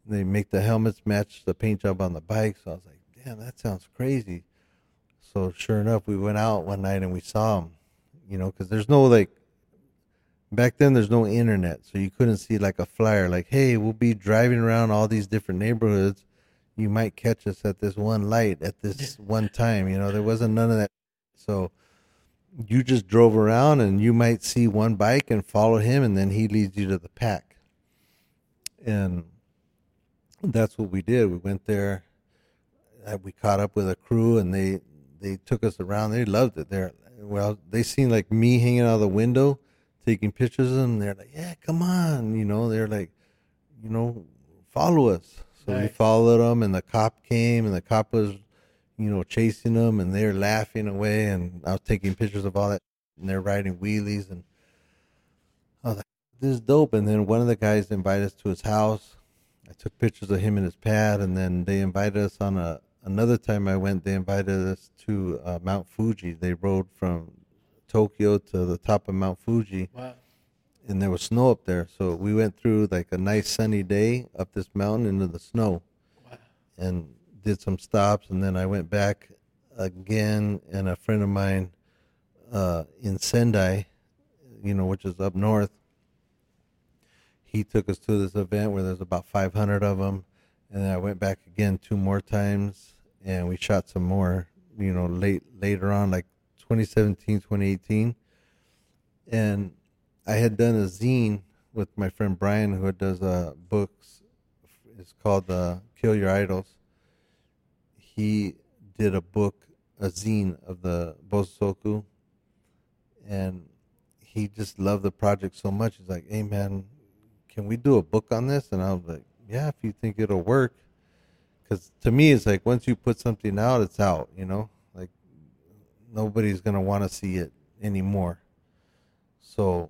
They make the helmets match the paint job on the bike. So I was like, damn, that sounds crazy. So sure enough, we went out one night and we saw them you know, because there's no like back then there's no internet, so you couldn't see like a flyer like, hey, we'll be driving around all these different neighborhoods. You might catch us at this one light at this *laughs* one time. You know, there wasn't none of that. So you just drove around and you might see one bike and follow him, and then he leads you to the pack. And that's what we did. We went there. Uh, we caught up with a crew, and they they took us around. They loved it. They're well, they seen like me hanging out of the window taking pictures of them. They're like, yeah, come on. You know, they're like, you know, follow us. So we followed them, and the cop came, and the cop was, you know, chasing them, and they're laughing away. And I was taking pictures of all that, and they're riding wheelies. And I was like, this is dope. And then one of the guys invited us to his house. I took pictures of him and his pad, and then they invited us on a another time I went, they invited us to uh, Mount Fuji. They rode from Tokyo to the top of Mount Fuji. Wow. And there was snow up there. So we went through like a nice sunny day up this mountain into the snow. Wow. And did some stops. And then I went back again. And a friend of mine uh, in Sendai, you know, which is up north, he took us to this event where there's about 500 of them. And then I went back again two more times and we shot some more, you know, late later on, like 2017, 2018. And I had done a zine with my friend Brian, who does uh, books. It's called uh, "Kill Your Idols." He did a book, a zine of the Bosozoku, and he just loved the project so much. He's like, "Hey, man, can we do a book on this?" And I was like, "Yeah, if you think it'll work." Because to me it's like once you put something out it's out you know? Like nobody's gonna want to see it anymore. So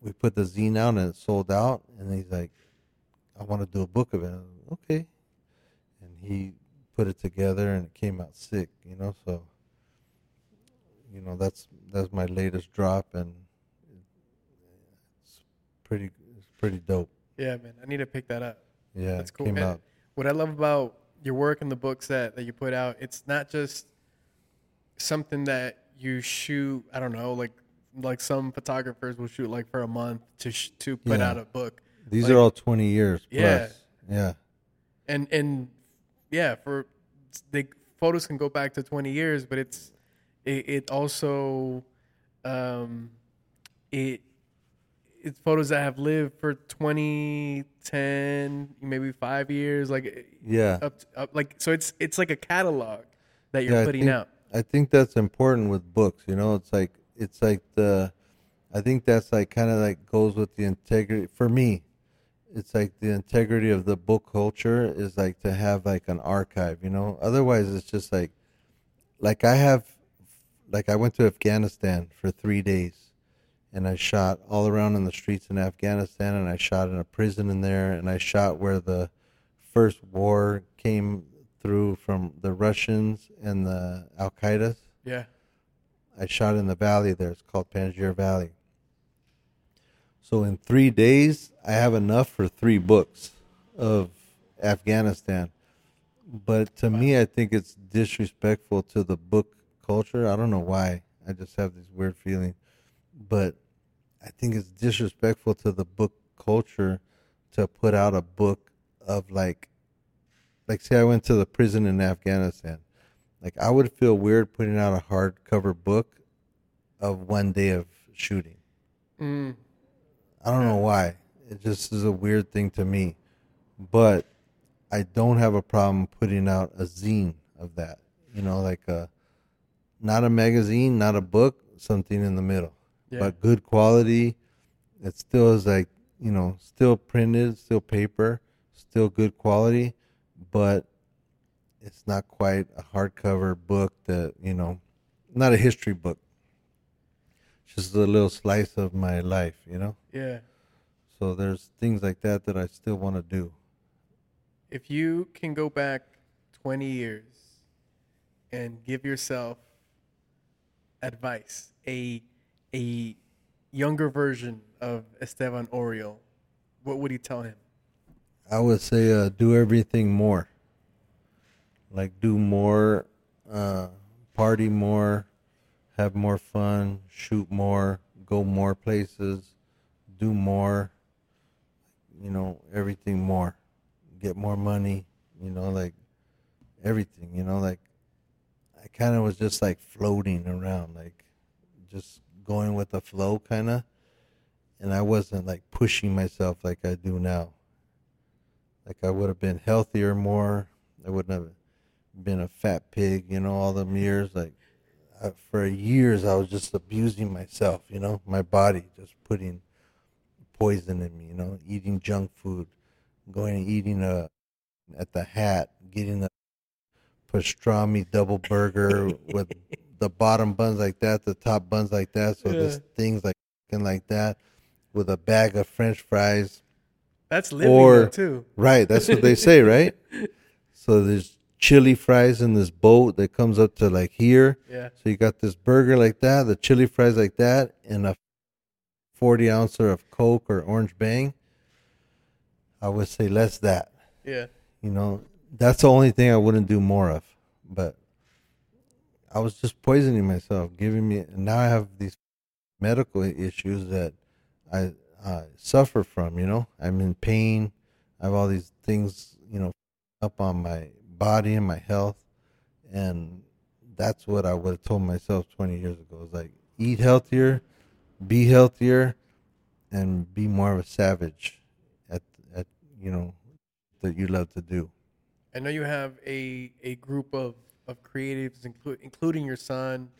we put the zine out and it sold out and he's like i want to do a book of it. Like, okay. And he put it together and it came out sick you know? So you know that's that's my latest drop and it's pretty it's pretty dope. Yeah man i need to pick that up. Yeah that's cool. came out what I love about your work and the books that, that you put out, it's not just something that you shoot. I don't know, like like some photographers will shoot like for a month to sh- to put yeah. out a book. These like, are all twenty years. Plus. Yeah, yeah, and and yeah, for the photos can go back to twenty years, but it's it, it also um it it's photos that have lived for 20, 10, maybe five years. Like yeah, up, up like so it's it's like a catalog that you're yeah, putting think, out. I think that's important with books. You know, it's like it's like the I think that's like kind of like goes with the integrity for me. It's like the integrity of the book culture is like to have like an archive, you know. Otherwise, it's just like, like I have, like I went to Afghanistan for three days, and I shot all around in the streets in Afghanistan, and I shot in a prison in there, and I shot where the first war came through from the Russians and the Al Qaeda. Yeah. I shot in the valley there. It's called Panjshir Valley. So in three days, I have enough for three books of Afghanistan. But to me, I think it's disrespectful to the book culture. I don't know why. I just have this weird feeling. But I think it's disrespectful to the book culture to put out a book of like, like say I went to the prison in Afghanistan. Like I would feel weird putting out a hardcover book of one day of shooting. Mm. I don't know why. It just is a weird thing to me. But I don't have a problem putting out a zine of that. You know, like a not a magazine, not a book, something in the middle. Yeah. But good quality. It still is like, you know, still printed, still paper, still good quality, but it's not quite a hardcover book that, you know, not a history book. Just a little slice of my life, you know? Yeah. So there's things like that that I still want to do. If you can go back 20 years and give yourself advice, a a younger version of Estevan Oriol, what would you tell him? I would say uh, do everything more. Like do more, uh, party more, have more fun, shoot more, go more places, do more. You know everything more, get more money. You know like everything. You know like I kind of was just like floating around, like just going with the flow, kind of. And I wasn't like pushing myself like I do now. Like I would have been healthier more. I wouldn't have been a fat pig, you know, all them years. Like I, for years, I was just abusing myself, you know, my body, just putting poison in me, you know, eating junk food, going and eating a at the hat, getting the pastrami double burger with *laughs* the bottom buns like that, the top buns like that, so Yeah. this things like and like that, with a bag of French fries. That's living Or- too. Right, that's what they say, right? *laughs* So there's chili fries in this boat that comes up to like here. Yeah. So you got this burger like that, the chili fries like that, and a 40 ouncer of Coke or Orange Bang. I would say less that. Yeah. You know, that's the only thing I wouldn't do more of. But I was just poisoning myself, giving me. Now I have these medical issues that I uh, suffer from. You know, I'm in pain. I have all these things, you know, up on my body and my health, and that's what I would have told myself 20 years ago. Is like eat healthier, be healthier, and be more of a savage at at you know that you love to do. I know you have a, a group of, of creatives, inclu- including your son,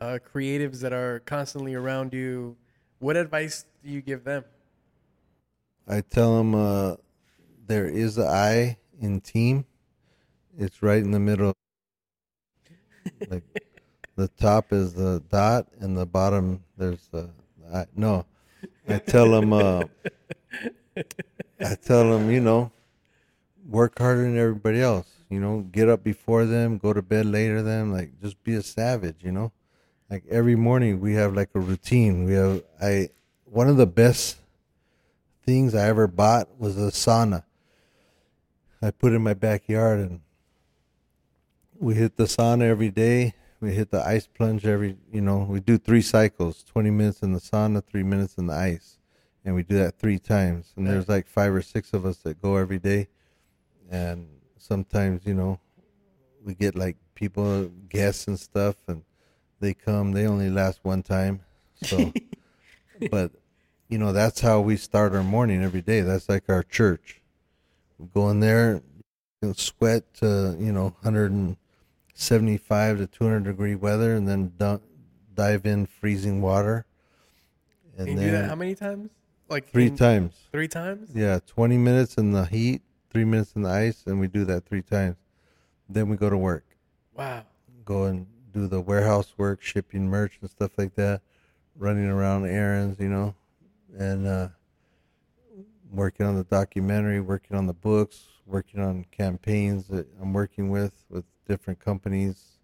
uh, creatives that are constantly around you. What advice do you give them? I tell them uh, there is a I in team. It's right in the middle. *laughs* like the top is the dot, and the bottom there's the I. No, I tell them. Uh, *laughs* I tell them, you know, work harder than everybody else. You know, get up before them, go to bed later than. Like, just be a savage. You know, like every morning we have like a routine. We have I one of the best things I ever bought was a sauna. I put it in my backyard and we hit the sauna every day. We hit the ice plunge every, you know, we do three cycles 20 minutes in the sauna, three minutes in the ice. And we do that three times. And there's like five or six of us that go every day. And sometimes, you know, we get like people, guests and stuff, and they come, they only last one time. So, *laughs* but you know that's how we start our morning every day that's like our church we go in there sweat to you know 175 to 200 degree weather and then dun- dive in freezing water And you do that how many times? Like three in- times. Three times? Yeah, 20 minutes in the heat, three minutes in the ice, and we do that three times. Then we go to work, Wow. go and do the warehouse work, shipping merch and stuff like that, running around errands, you know, and uh, working on the documentary, working on the books, working on campaigns that I'm working with with different companies.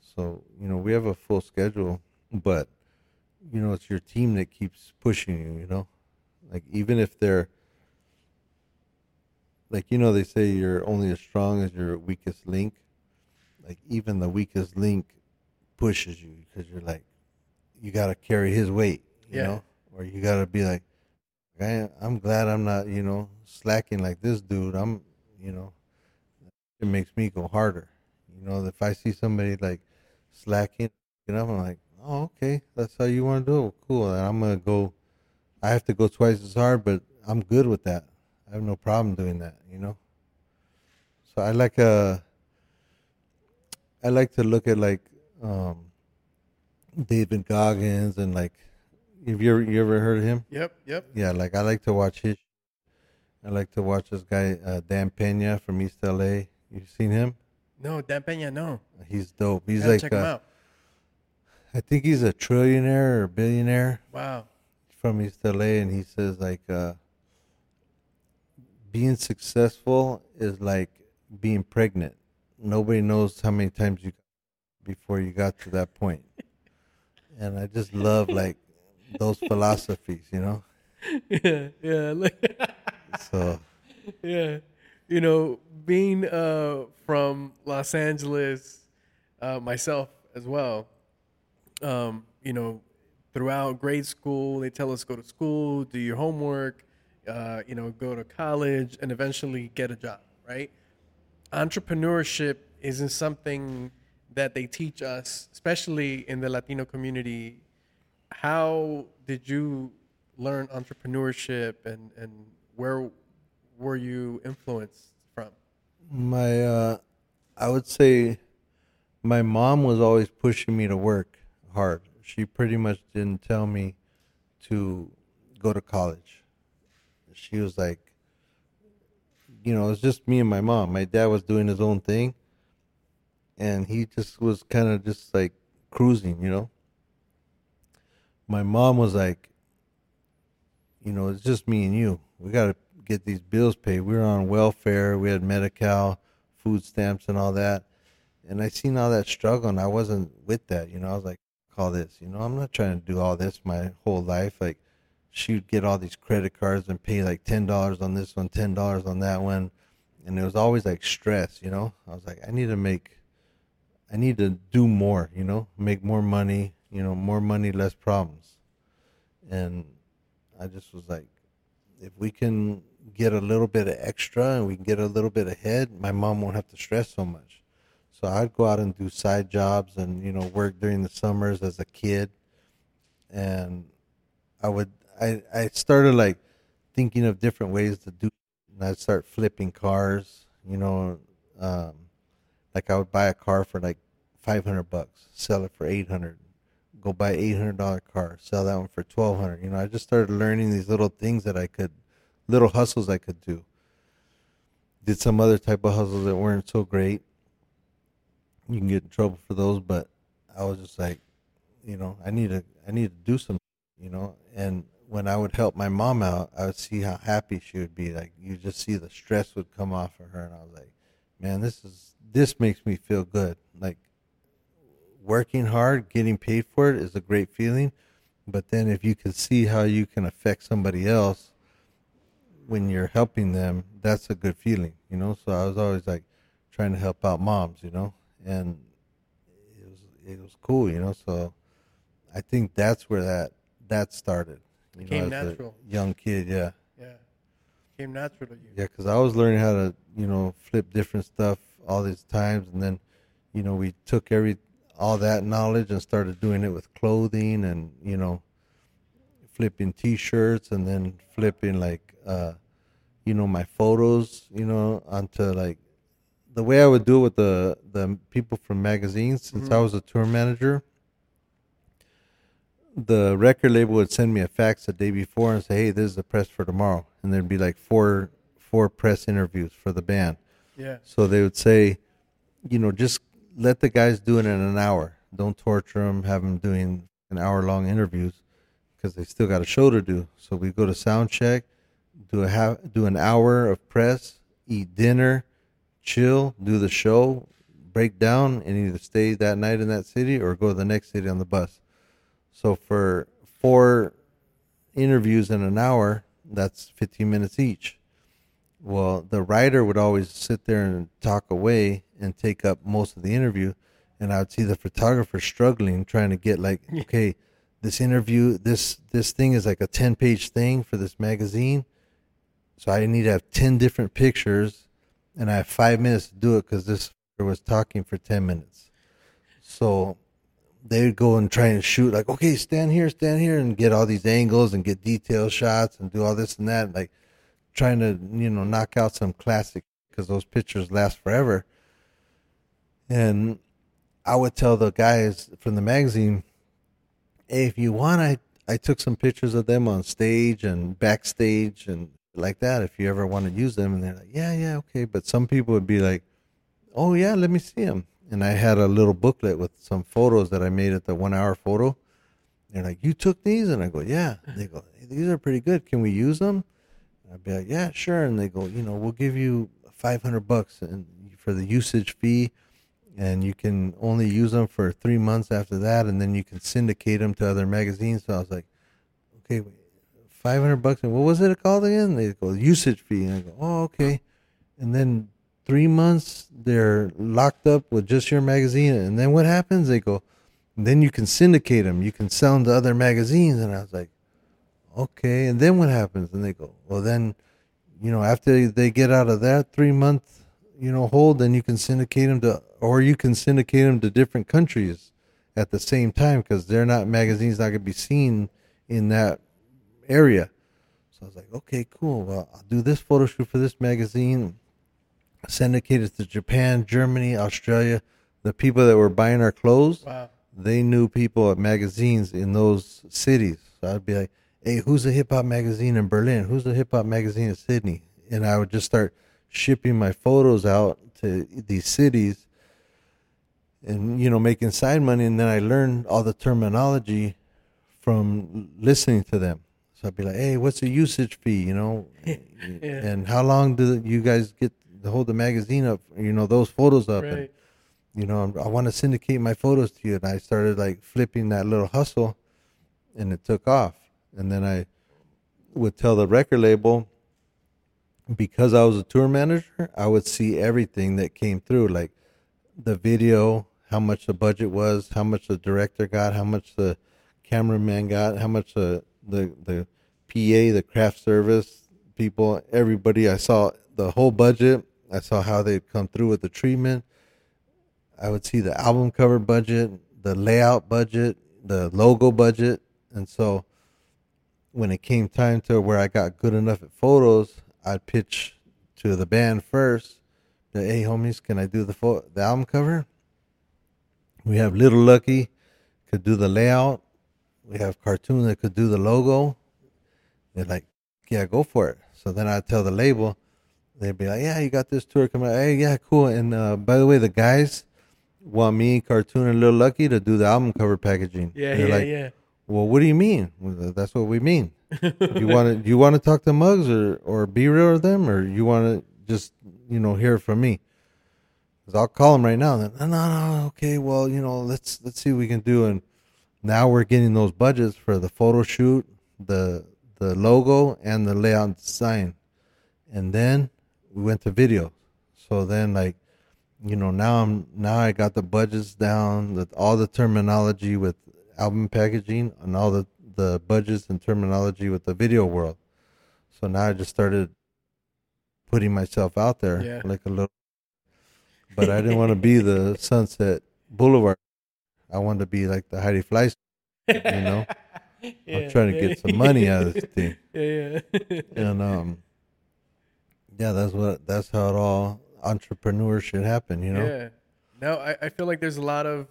So you know, we have a full schedule, but you know, it's your team that keeps pushing you. You know, like even if they're like you know they say you're only as strong as your weakest link. Like even the weakest link pushes you because you're like you got to carry his weight you Yeah. know? Or you got to be like I, i'm glad i'm not you know slacking like this dude. I'm you know it makes me go harder. You know if i see somebody like slacking you know i'm like oh okay. That's how you want to do it. Cool. And i'm gonna go i have to go twice as hard but i'm good with that i have no problem doing that you know so i like uh I like to look at like um, David Goggins and like, have you ever you ever heard of him? Yep. Yep. Yeah, like I like to watch his. I like to watch this guy uh, Dan Pena from East LA. You seen him? No, Dan Pena, no. He's dope. He's like, check him uh, out. I think he's a trillionaire or billionaire Wow. from East LA, and he says like, uh, being successful is like being pregnant. Nobody knows how many times you before you got to that point. And I just love like those philosophies, you know. *laughs* yeah. Yeah. like- *laughs* So yeah. You know, being uh, from Los Angeles, uh, myself as well, um, you know, throughout grade school, they tell us go to school, do your homework, uh, you know, go to college, and eventually get a job, right? Entrepreneurship isn't something that they teach us, especially in the Latino community. How did you learn entrepreneurship and, and where were you influenced from? my uh I would say my mom was always pushing me to work hard. She pretty much didn't tell me to go to college. She was like you know, it's just me and my mom. My dad was doing his own thing and he just was kind of just like cruising, you know. My mom was like you know, it's just me and you. We got to get these bills paid. We were on welfare. We had Medi-Cal, food stamps, and all that. And I seen all that struggle, and I wasn't with that. You know, I was like, "Call this." You know, I'm not trying to do all this my whole life. Like, she would get all these credit cards and pay like ten dollars on this one, ten dollars on that one, and it was always like stress. You know, I was like, I need to make, I need to do more. You know, make more money. You know, more money, less problems. And I just was like, if we can get a little bit of extra and we can get a little bit ahead, my mom won't have to stress so much. So I'd go out and do side jobs and you know work during the summers as a kid, and I would I I started like thinking of different ways to do, and I'd start flipping cars. You know, um, like I would buy a car for like five hundred bucks, sell it for eight hundred, go buy eight hundred dollar car, sell that one for twelve hundred. You know, I just started learning these little things that I could, little hustles I could do. Did some other type of hustles that weren't so great. You can get in trouble for those, but I was just like, you know, I need to, I need to do some, you know. And when I would help my mom out, I would see how happy she would be. Like you just see the stress would come off of her, and I was like, man, this is this makes me feel good. Like working hard, getting paid for it is a great feeling. But then if you can see how you can affect somebody else when you're helping them, that's a good feeling, you know? So I was always like trying to help out moms, you know? And it was it was cool, you know? So I think that's where that that started. You as a natural. young kid, yeah. Yeah. Came natural to you. Yeah, because I was learning how to, you know, flip different stuff all these times, and then, you know, we took every all that knowledge and started doing it with clothing, and you know, flipping T-shirts, and then flipping like, uh, you know, my photos, you know, onto like the way I would do it with the the people from magazines. Since I was a tour manager, the record label would send me a fax the day before and say, "Hey, this is the press for tomorrow," and there'd be like four four press interviews for the band. Yeah. So they would say, you know, just let the guys do it in an hour. Don't torture them. Have them doing an hour long interviews because they still got a show to do. So we go to sound check, do a half, do an hour of press, eat dinner, chill, do the show, break down, and either stay that night in that city or go to the next city on the bus. So for four interviews in an hour, that's 15 minutes each. Well, the writer would always sit there and talk away and take up most of the interview, and I would see the photographer struggling trying to get like, okay, this interview, this this thing is like a 10 page thing for this magazine, so I need to have 10 different pictures, and I have five minutes to do it because this was talking for 10 minutes. So they'd go and try and shoot like, okay, stand here, stand here, and get all these angles and get detail shots and do all this and that, like trying to you know knock out some classic because those pictures last forever. And I would tell the guys from the magazine, hey, if you want, I I took some pictures of them on stage and backstage and like that. If you ever want to use them, and they're like, yeah, yeah, okay. But some people would be like, oh yeah, let me see them. And I had a little booklet with some photos that I made at the one hour photo. They're like, you took these, and I go, yeah. They go, these are pretty good. Can we use them? I'd be like, yeah, sure. And they go, you know, we'll give you 500 bucks and for the usage fee, and you can only use them for three months after that, and then you can syndicate them to other magazines. So I was like, okay, 500 bucks. And what was it called again? They go, usage fee. And I go, oh, okay. And then three months, they're locked up with just your magazine. And then what happens? They go, then you can syndicate them. You can sell them to other magazines. And I was like, okay. And then what happens? And they go, well, then, you know, after they get out of that three month, you know, hold, then you can syndicate them to, or you can syndicate them to different countries at the same time because they're not magazines not going to be seen in that area. So I was like, okay, cool. Well, I'll do this photo shoot for this magazine, syndicate it to Japan, Germany, Australia. The people that were buying our clothes, Wow. they knew people at magazines in those cities. So I'd be like, hey, who's a hip hop magazine in Berlin? Who's a hip hop magazine in Sydney? And I would just start shipping my photos out to these cities and, you know, making side money. And then I learned all the terminology from listening to them. So I'd be like, hey, what's the usage fee? You know, *laughs* and how long do you guys get hold the magazine up? You know, those photos up. And, you know, I want to syndicate my photos to you. And I started like flipping that little hustle and it took off. And then I would tell the record label, because I was a tour manager, I would see everything that came through, like the video, how much the budget was, how much the director got, how much the cameraman got, how much the the the PA, the craft service people, everybody. I saw the whole budget. I saw how they'd come through with the treatment. I would see the album cover budget, the layout budget, the logo budget, and so when it came time to where I got good enough at photos, I'd pitch to the band first. that, Hey, homies, can I do the pho- the album cover? We have Little Lucky could do the layout. We have Cartoon that could do the logo. They're like, yeah, go for it. So then I'd tell the label, they'd be like, yeah, you got this tour coming. out. Hey, yeah, cool. And uh, by the way, the guys want me, Cartoon, and Little Lucky to do the album cover packaging. Yeah, They're yeah, like, yeah. well, what do you mean? Well, that's what we mean. you want to you want to talk to Muggs or or B-Real with them, or you want to just you know hear from me? Because I'll call them right now. Then no, no, no, okay. Well, you know, let's let's see what we can do. And now we're getting those budgets for the photo shoot, the the logo, and the layout design. And then we went to video. So then like you know now i'm now i got the budgets down the, all the terminology with album packaging and all the the budgets and terminology with the video world so now i just started putting myself out there Yeah. like a little but i didn't want to be the sunset boulevard i wanted to be like the heidi fleiss you know *laughs* i'm trying to get some money out of this thing *laughs* Yeah, yeah. and um yeah that's what that's how it all entrepreneur should happen you know Yeah. No, I, I feel like there's a lot of,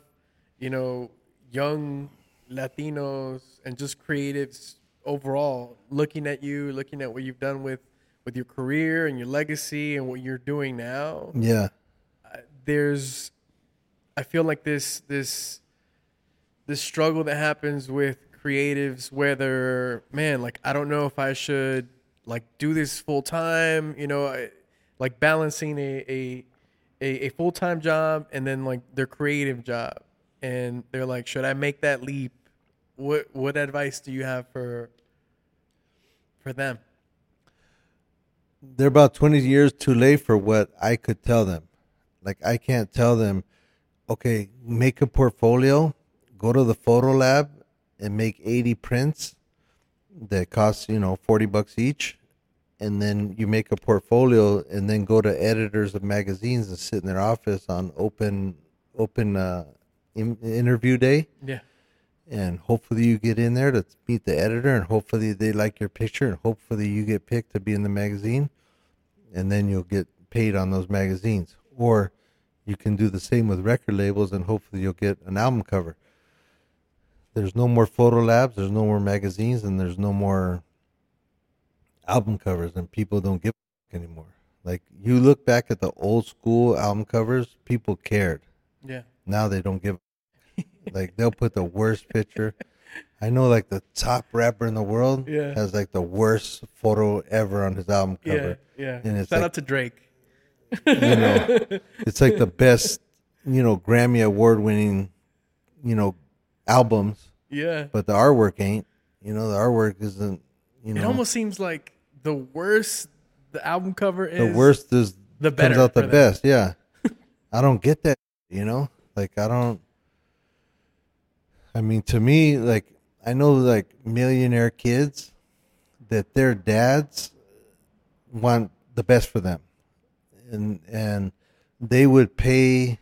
you know, young Latinos and just creatives overall looking at you, looking at what you've done with with your career and your legacy and what you're doing now. Yeah. Uh, there's I feel like this this this struggle that happens with creatives whether man like I don't know if I should like do this full time, you know, I, like balancing a a a, a full time job and then like their creative job, and they're like, should I make that leap? What what advice do you have for for them? They're about 20 years too late for what I could tell them. Like, I can't tell them, okay, make a portfolio, go to the photo lab and make 80 prints that cost, you know, 40 bucks each. And then you make a portfolio and then go to editors of magazines and sit in their office on open, open, uh, in, interview day. Yeah. and hopefully you get in there to meet the editor and hopefully they like your picture and hopefully you get picked to be in the magazine and then you'll get paid on those magazines or you can do the same with record labels and hopefully you'll get an album cover there's no more photo labs there's no more magazines and there's no more album covers and people don't give a anymore like you look back at the old school album covers people cared Yeah. now they don't give like they'll put the worst picture. I know like the top rapper in the world Yeah. has like the worst photo ever on his album Yeah. cover. Yeah. And it's Shout like- out to Drake. You know, it's like the best, you know, Grammy award winning, you know, albums, Yeah. but the artwork ain't. You know, the artwork isn't, you know, It almost seems like the worse the album cover is. the worst is the comes better out the best. Yeah. *laughs* I don't get that, you know? Like I don't I mean to me like I know like millionaire kids that their dads want the best for them. And and they would pay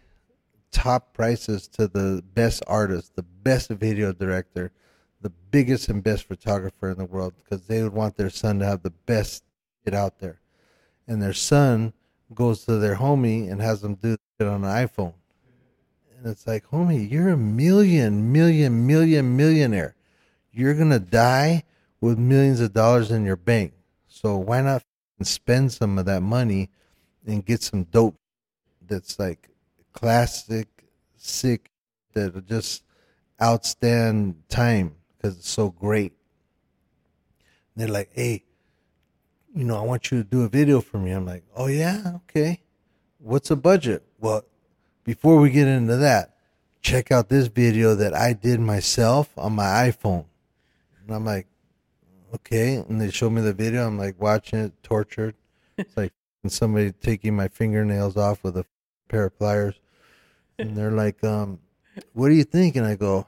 top prices to the best artist, the best video director, the biggest and best photographer in the world because they would want their son to have the best shit out there. And their son goes to their homie and has them do it on an iPhone. And it's like, homie, you're a million, million, million millionaire. You're going to die with millions of dollars in your bank. So why not spend some of that money and get some dope that's like classic, sick, that'll just outstand time because it's so great. they're like, hey, you know, I want you to do a video for me. I'm like, oh yeah, okay. What's the budget? Well, before we get into that, check out this video that I did myself on my iPhone. And I'm like, okay. And they show me the video. I'm like watching it, tortured. It's like *laughs* somebody taking my fingernails off with a pair of pliers. And they're like, um, what do you think? And I go,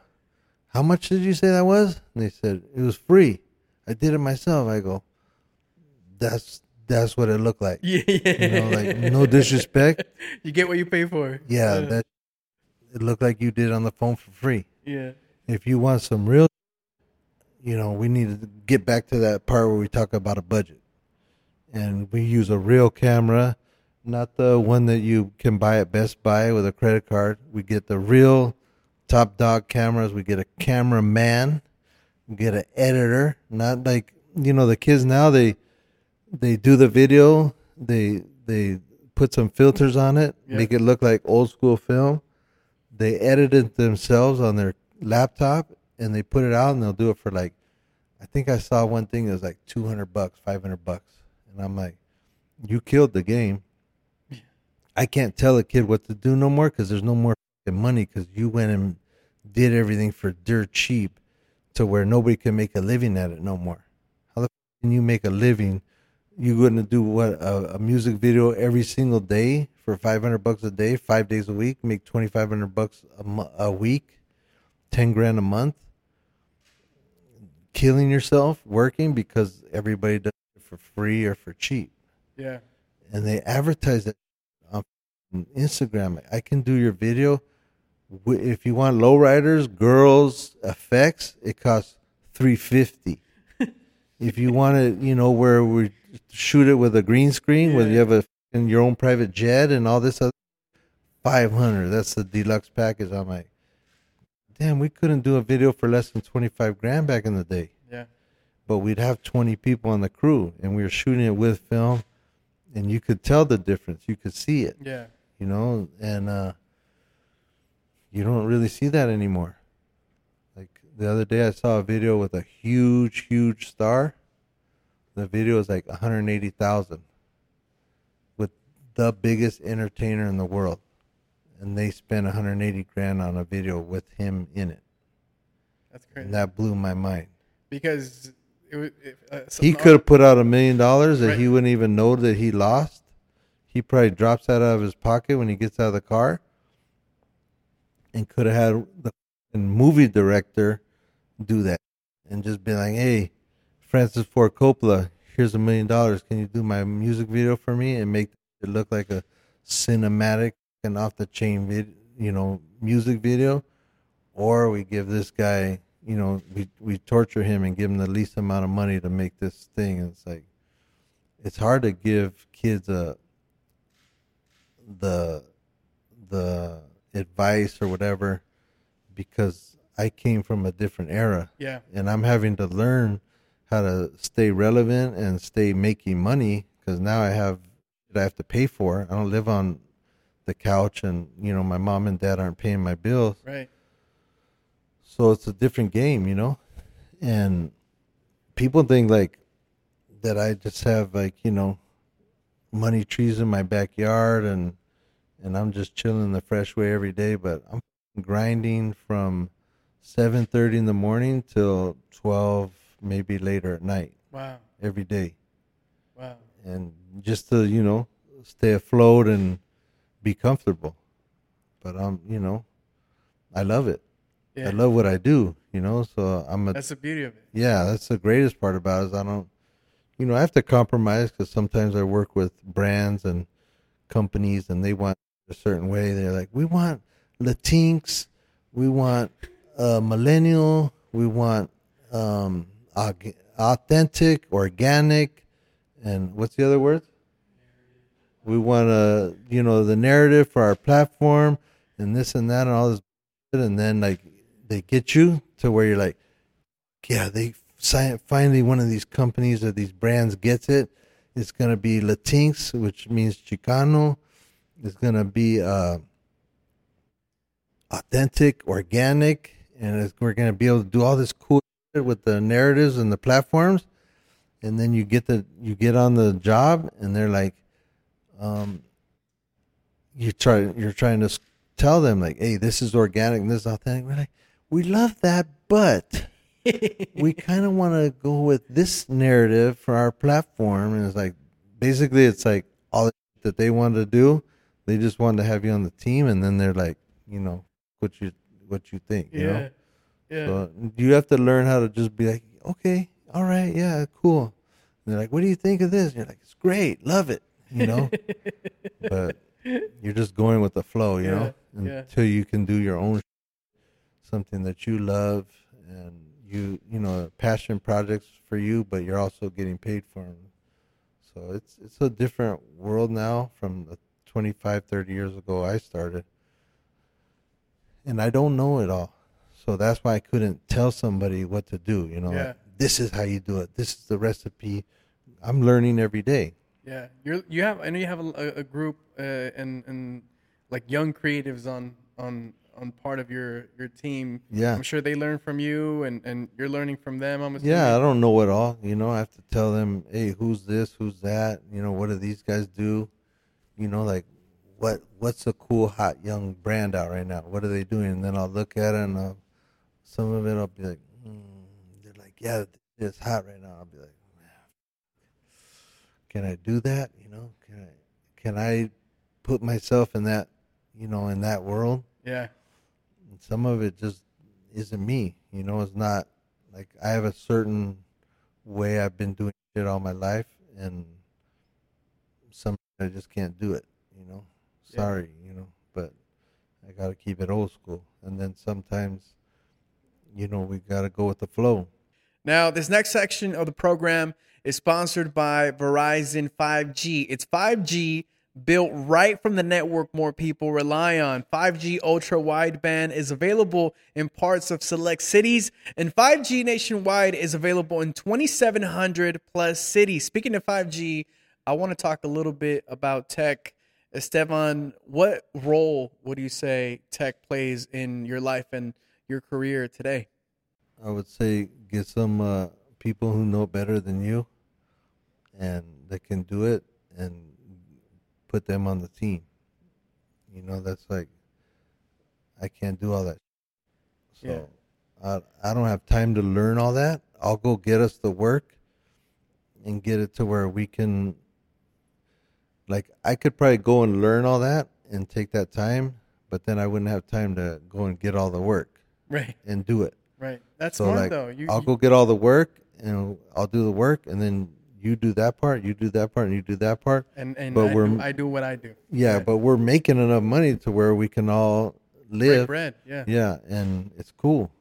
how much did you say that was? And they said, it was free. I did it myself. I go, that's that's what it looked like. Yeah, *laughs* yeah. You know, like no disrespect. *laughs* You get what you pay for. Yeah, that it looked like you did on the phone for free. yeah. If you want some real, you know, we need to get back to that part where we talk about a budget, and we use a real camera, not the one that you can buy at Best Buy with a credit card. We get the real top dog cameras. We get a cameraman. We get an editor. Not like you know the kids now. They they do the video. They they put some filters on it, Yeah. make it look like old school film. They edit it themselves on their laptop and they put it out and they'll do it for like I think I saw one thing that was like 200 bucks, 500 bucks. And I'm like, you killed the game. I can't tell a kid what to do no more because there's no more fucking money because you went and did everything for dirt cheap to where nobody can make a living at it no more. How the f- can you make a living? You going to do what a, a music video every single day for 500 bucks a day, five days a week, make 2,500 bucks a, mo- a week, 10 grand a month, killing yourself working because everybody does it for free or for cheap Yeah. and they advertise it on Instagram. I can do your video. If you want lowriders, girls, effects, it costs three fifty. *laughs* if you want it, you know, where we shoot it with a green screen, where you have a in your own private jet and all this other five hundred. That's the deluxe package. I'm like, damn, we couldn't do a video for less than 25 grand back in the day. Yeah. But we'd have 20 people on the crew and we were shooting it with film and you could tell the difference. You could see it, Yeah. you know, and uh, you don't really see that anymore. Like the other day, I saw a video with a huge, huge star. The video is like 180,000 with the biggest entertainer in the world. And they spent 180 grand on a video with him in it. That's crazy. And that blew my mind. because it, was- it, uh, He could have put out a million dollars that Right. he wouldn't even know that he lost. He probably drops that out of his pocket when he gets out of the car, and could have had the movie director do that and just be like, "Hey, Francis Ford Coppola, here's a million dollars. Can you do my music video for me and make it look like a cinematic and off the chain vid, you know, music video?" Or we give this guy you know, we we torture him and give him the least amount of money to make this thing. And it's like, it's hard to give kids a the the advice or whatever because I came from a different era Yeah. and I'm having to learn how to stay relevant and stay making money because now I have that I have to pay for. I don't live on the couch and you know my mom and dad aren't paying my bills Right. so it's a different game, you know? And people think like that I just have like, you know, money trees in my backyard and and I'm just chilling the fresh way every day, but I'm grinding from 7:30 in the morning till 12 maybe later at night Wow. every day. Wow. And just to, you know, stay afloat and be comfortable. But I'm, you know, I love it. Yeah. I love what I do, you know. So I'm a That's the beauty of it. yeah. That's the greatest part about it is I don't, you know, I have to compromise because sometimes I work with brands and companies and they want a certain way. They're like, we want Latinx, we want uh, millennial, we want um, authentic, organic, and what's the other word? We want uh, you know, the narrative for our platform and this and that and all this, and then like they get you to where you're like, yeah, they finally one of these companies or these brands gets it. It's gonna be Latinx, which means Chicano. It's gonna be uh, authentic, organic, and it's, we're gonna be able to do all this cool shit with the narratives and the platforms. And then you get the you get on the job, and they're like, um, you try you're trying to tell them like, hey, this is organic and this is authentic. We're like, we love that, but *laughs* we kind of want to go with this narrative for our platform. And it's like, basically, it's like all that they wanted to do. They just wanted to have you on the team, and then they're like, you know, what you what you think, you Yeah. know. Yeah. So you have to learn how to just be like, okay, all right, yeah, cool. And they're like, what do you think of this? And you're like, it's great, love it, you know. *laughs* but you're just going with the flow, you know, Yeah, yeah. until you can do your own something that you love and you you know passion projects for you, but you're also getting paid for them. So it's it's a different world now from the 25, 30 years ago I started, and I don't know it all. So that's why I couldn't tell somebody what to do. You know, Yeah. like, this is how you do it. This is the recipe. I'm learning every day. Yeah, you're you have I know you have a, a group uh, and and like young creatives on on on part of your your team. Yeah. I'm sure they learn from you and and you're learning from them. I'm assuming. Yeah, I don't know it all. You know, I have to tell them, hey, who's this, who's that? You know, what do these guys do? You know, like what what's a cool hot young brand out right now? What are they doing? And then I'll look at it and I'll, some of it I'll be like, mm. they're like, yeah, it's hot right now. I'll be like, can I do that? You know, can I can I put myself in that, you know, in that world? Yeah. And some of it just isn't me. You know, it's not like I have a certain way I've been doing shit all my life, and I just can't do it. You know, Yeah. sorry. You know, but I got to keep it old school. And then sometimes, you know, we got to go with the flow. Now, this next section of the program is sponsored by Verizon 5G. It's 5G built right from the network more people rely on. 5G ultra wideband is available in parts of select cities, and 5G nationwide is available in 2,700 plus cities. Speaking of 5G, I want to talk a little bit about tech. Estevan, what role would you say tech plays in your life and your career today? I would say get some uh, people who know better than you and that can do it and put them on the team. You know, that's like I can't do all that. So I I don't have time to learn all that. I'll go get us the work and get it to where we can like I could probably go and learn all that and take that time, but then I wouldn't have time to go and get all the work Right, and do it. right. That's So smart like though. You, I'll go get all the work and I'll do the work and then you do that part, you do that part, and you do that part. and and but I, we're- do, I do what I do. Yeah, Right. but we're making enough money to where we can all Break live. bread. Yeah. Yeah, and it's cool.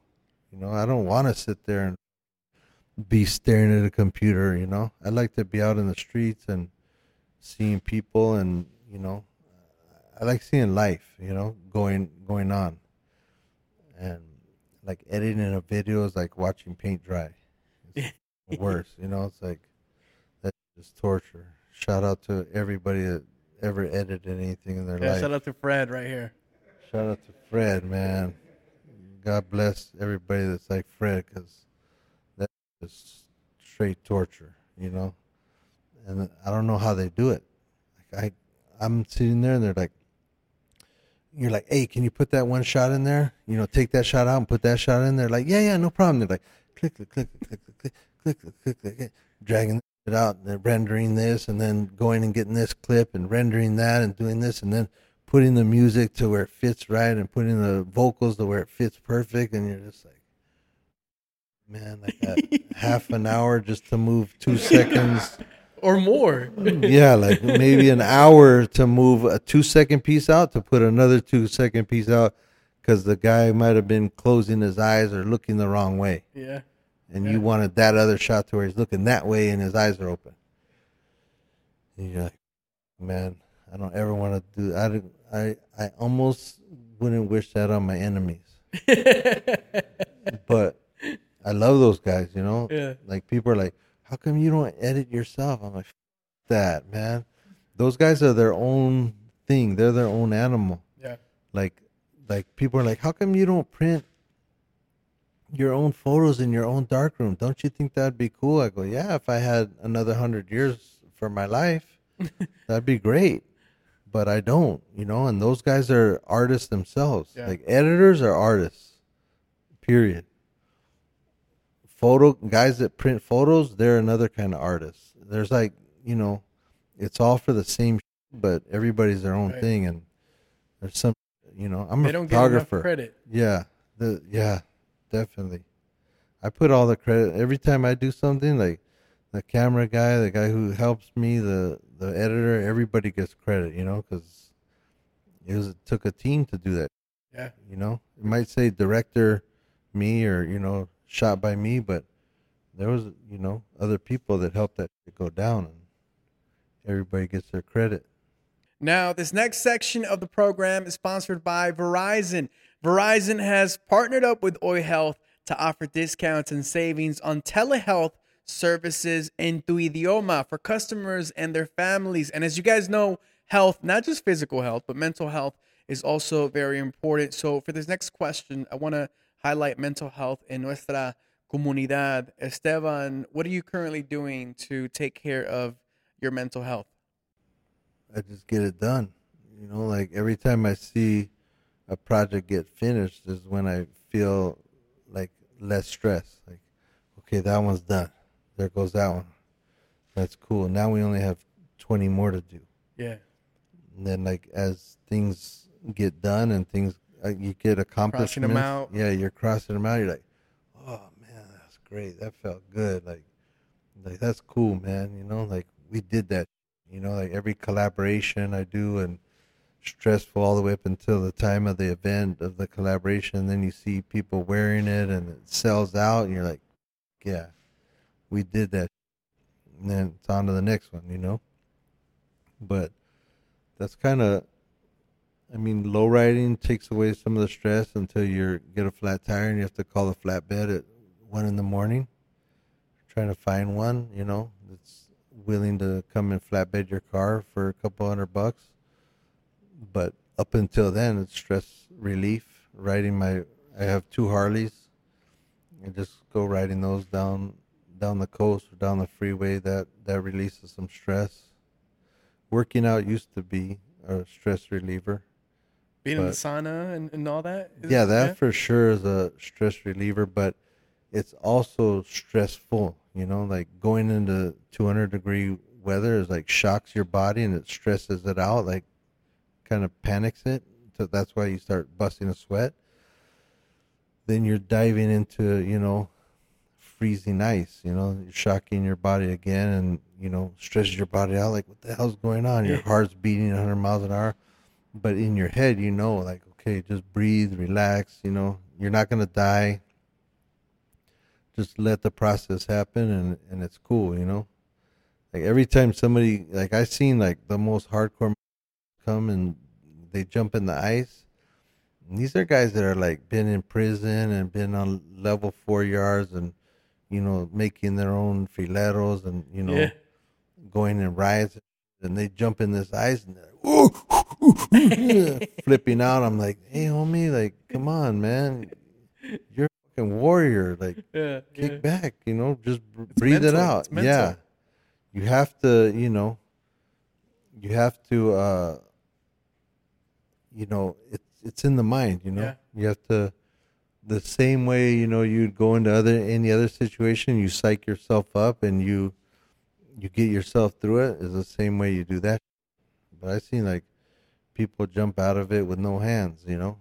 You know, I don't want to sit there and be staring at a computer. You know, I like to be out in the streets and seeing people, and you know, I like seeing life. You know, going going on, and like editing a video is like watching paint dry. It's the. *laughs* You know, it's like that's just torture. Shout out to everybody that ever edited anything in their Yeah, life. shout out to Fred right here. Shout out to Fred, man. God bless everybody that's like Fred, because that's just straight torture, you know. And I don't know how they do it. Like I, I'm sitting there, and they're like, "You're like, hey, can you put that one shot in there? You know, take that shot out and put that shot in there." Like, yeah, yeah, no problem. They're like, click, click, click, click, click, click, click, click, click, click, click, dragging it out, and then rendering this, and then going and getting this clip and rendering that, and doing this, and then putting the music to where it fits right and putting the vocals to where it fits perfect and you're just like man like that half an hour just to move two seconds Or more. yeah like maybe an hour to move a two second piece out to put another two second piece out because the guy might have been closing his eyes or looking the wrong way yeah. and Yeah. you wanted that other shot to where he's looking that way and his eyes are open. And you're like, man, I don't ever want to do. I I I almost wouldn't wish that on my enemies, *laughs* but I love those guys. You know, Yeah. like people are like, how come you don't edit yourself? I'm like, that man. Those guys are their own thing. They're their own animal Yeah. like like people are like how come you don't print your own photos in your own darkroom don't you think that'd be cool i go yeah if i had another hundred years for my life *laughs* that'd be great but i don't you know and those guys are artists themselves Yeah. like editors are artists period photo guys that print photos they're another kind of artist there's like you know it's all for the same but everybody's their own Right. thing and there's some you know i'm They a don't get photographer credit. yeah the yeah definitely i put all the credit every time i do something like the camera guy the guy who helps me the the editor everybody gets credit you know because it was it took a team to do that Yeah. you know it might say director me or you know shot by me but there was you know other people that helped that go down and everybody gets their credit Now, this next section of the program is sponsored by Verizon. Verizon has partnered up with Oi Health to offer discounts and savings on telehealth services in tu idioma for customers and their families. And as you guys know, health, not just physical health, but mental health is also very important. So, for this next question, I want to highlight mental health in nuestra comunidad. Estevan, what are you currently doing to take care of your mental health? I just get it done. You know, like every time I see a project get finished is when I feel like less stress. Like, okay, that one's done. There goes that one. That's cool. Now we only have 20 more to do. Yeah. And then, like, as things get done and things, Uh, you get accomplishments. out. Yeah, you're crossing them out. You're like, oh, man, that's great. That felt good. Like, like that's cool, man. You know, like we did that. You know, like every collaboration I do and stressful all the way up until the time of the event of the collaboration. And then you see people wearing it and it sells out, and you're like, yeah, we did that. And then it's on to the next one, you know. But that's kind of I mean, low riding takes away some of the stress until you get a flat tire and you have to call a flatbed at one in the morning, trying to find one, you know, that's willing to come and flatbed your car for a couple hundred bucks. But up until then, it's stress relief. Riding my, I have two Harleys, and just go riding those down down the coast or down the freeway. That that releases some stress. Working out used to be a stress reliever being in the sauna and, and all that. Yeah, that yeah? for sure is a stress reliever, but it's also stressful. You know, like going into 200 degree weather is like shocks your body and it stresses it out, like kind of panics it. So that's why you start busting a sweat. Then you're diving into, you know, freezing ice. You know, you're shocking your body again, and you know, stresses your body out. Like, what the hell's going on? Your heart's beating 100 miles an hour but in your head you know like okay just breathe relax you know you're not going to die. Just let the process happen and and it's cool you know? Like every time somebody like i seen like the most hardcore come and they jump in the ice and these are guys that are like been in prison and been on level four yards and you know making their own fileros and you know yeah. going in riots and they jump in this ice and they're *laughs* flipping out. I'm like, hey, homie, like, come on, man, you're a fucking warrior. Like, yeah, kick yeah. back, you know, just it's breathe mental. it out. Yeah, you have to, you know, you have to, uh, you know, it's it's in the mind. You know, yeah. you have to. The same way, you know, you'd go into other any other situation, you psych yourself up and you you get yourself through it is the same way you do that. But I've seen like people jump out of it with no hands, you know,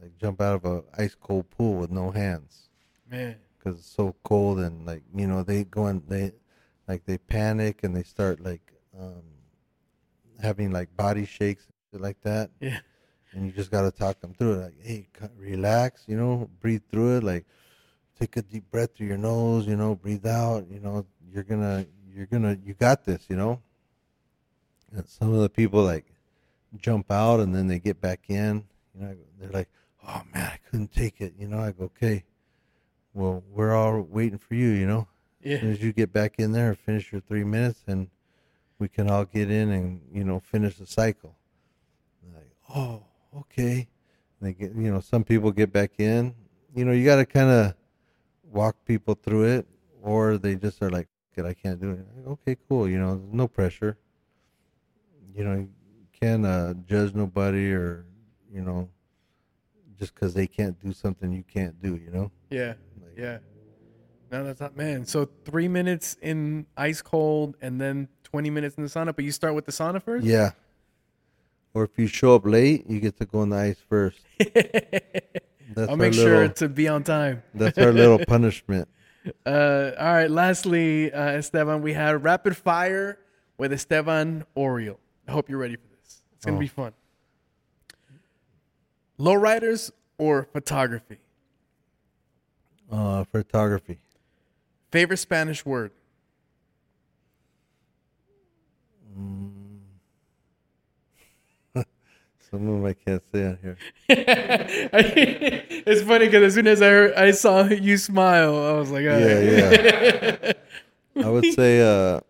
like jump out of a ice cold pool with no hands. Man, because it's so cold and like you know they go and they like they panic and they start like um having like body shakes and shit like that. Yeah. And you just gotta talk them through it. Like, hey, relax, you know, breathe through it. Like, take a deep breath through your nose, you know, breathe out. You know, you're gonna you're gonna you got this you know? And some of the people like jump out and then they get back in you know they're like oh man i couldn't take it you know? I go okay well we're all waiting for you you know? Yeah. as soon as you get back in there finish your three minutes and we can all get in and you know finish the cycle. Like oh okay. And they get you know some people get back in. You know you got to kind of walk people through it or they just are like. I can't do it. Okay, cool. You know, no pressure. You know, you can't uh, judge nobody or, you know, just because they can't do something you can't do, you know? Yeah. Like, yeah. No, that's not, man. So three minutes in ice cold and then 20 minutes in the sauna, but you start with the sauna first? Yeah. Or if you show up late, you get to go in the ice first. *laughs* I'll make little, sure to be on time. that's our little *laughs* punishment. Uh, all right. Lastly, uh, Estevan, we have rapid fire with Estevan Oriol. I hope you're ready for this. It's gonna oh. be fun. Lowriders or photography? Uh, photography. Favorite Spanish word? Mm. Some of them I can't say on here. *laughs* it's funny because as soon as I heard, I saw you smile, I was like, oh. yeah, yeah. *laughs* I would say uh,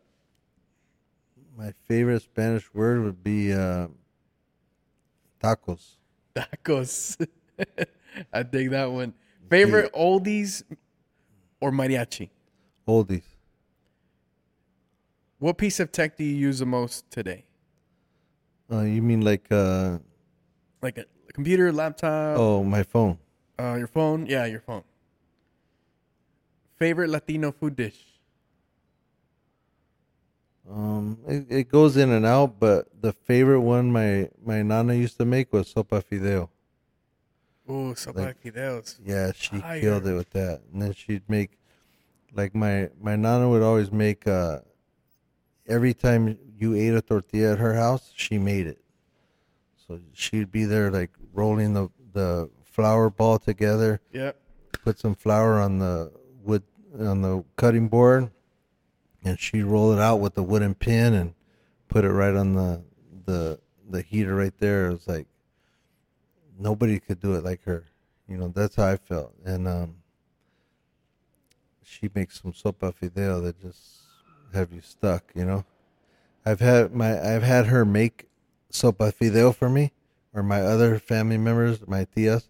my favorite Spanish word would be uh, tacos. Tacos. *laughs* I dig that one. Favorite yeah. oldies or mariachi? Oldies. What piece of tech do you use the most today? Uh, you mean like uh, like a computer, laptop? Oh, my phone. Uh, your phone? Yeah, your phone. Favorite Latino food dish? Um, it, it goes in and out, but the favorite one my my nana used to make was sopa fideo. Oh, sopa like, fideos. Yeah, she Fire. killed it with that. And then she'd make, like my my nana would always make. Uh, every time you ate a tortilla at her house, she made it. So she'd be there like rolling the the flour ball together. Yep. Put some flour on the wood on the cutting board, and she'd roll it out with the wooden pin and put it right on the the the heater right there. It was like nobody could do it like her. You know, that's how I felt. And um, she makes some sopa fideo that just have you stuck. You know, I've had my I've had her make sopa fideo for me, or my other family members, my tias.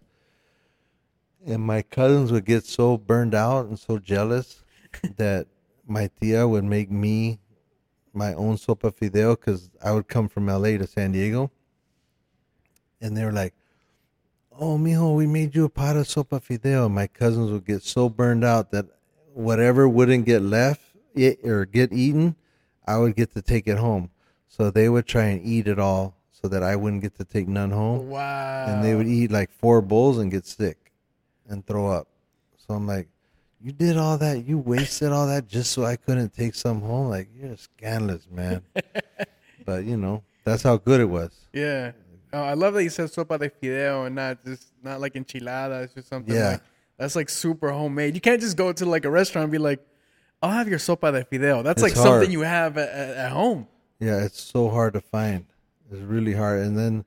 And my cousins would get so burned out and so jealous *laughs* that my tia would make me my own sopa fideo because I would come from LA to San Diego. And they were like, Oh, mijo, we made you a pot of sopa fideo. My cousins would get so burned out that whatever wouldn't get left eh, or get eaten, I would get to take it home. So they would try and eat it all so that I wouldn't get to take none home. Wow. And they would eat like four bowls and get sick and throw up. So I'm like, you did all that, you wasted all that just so I couldn't take some home. Like you're scandalous, man. *laughs* but you know, that's how good it was. Yeah. Oh, I love that you said sopa de fideo and not just not like enchiladas or something. Yeah. Like, that's like super homemade. You can't just go to like a restaurant and be like, "I'll have your sopa de fideo." That's like It's something you have at, at home. Yeah, it's so hard to find. It's really hard. And then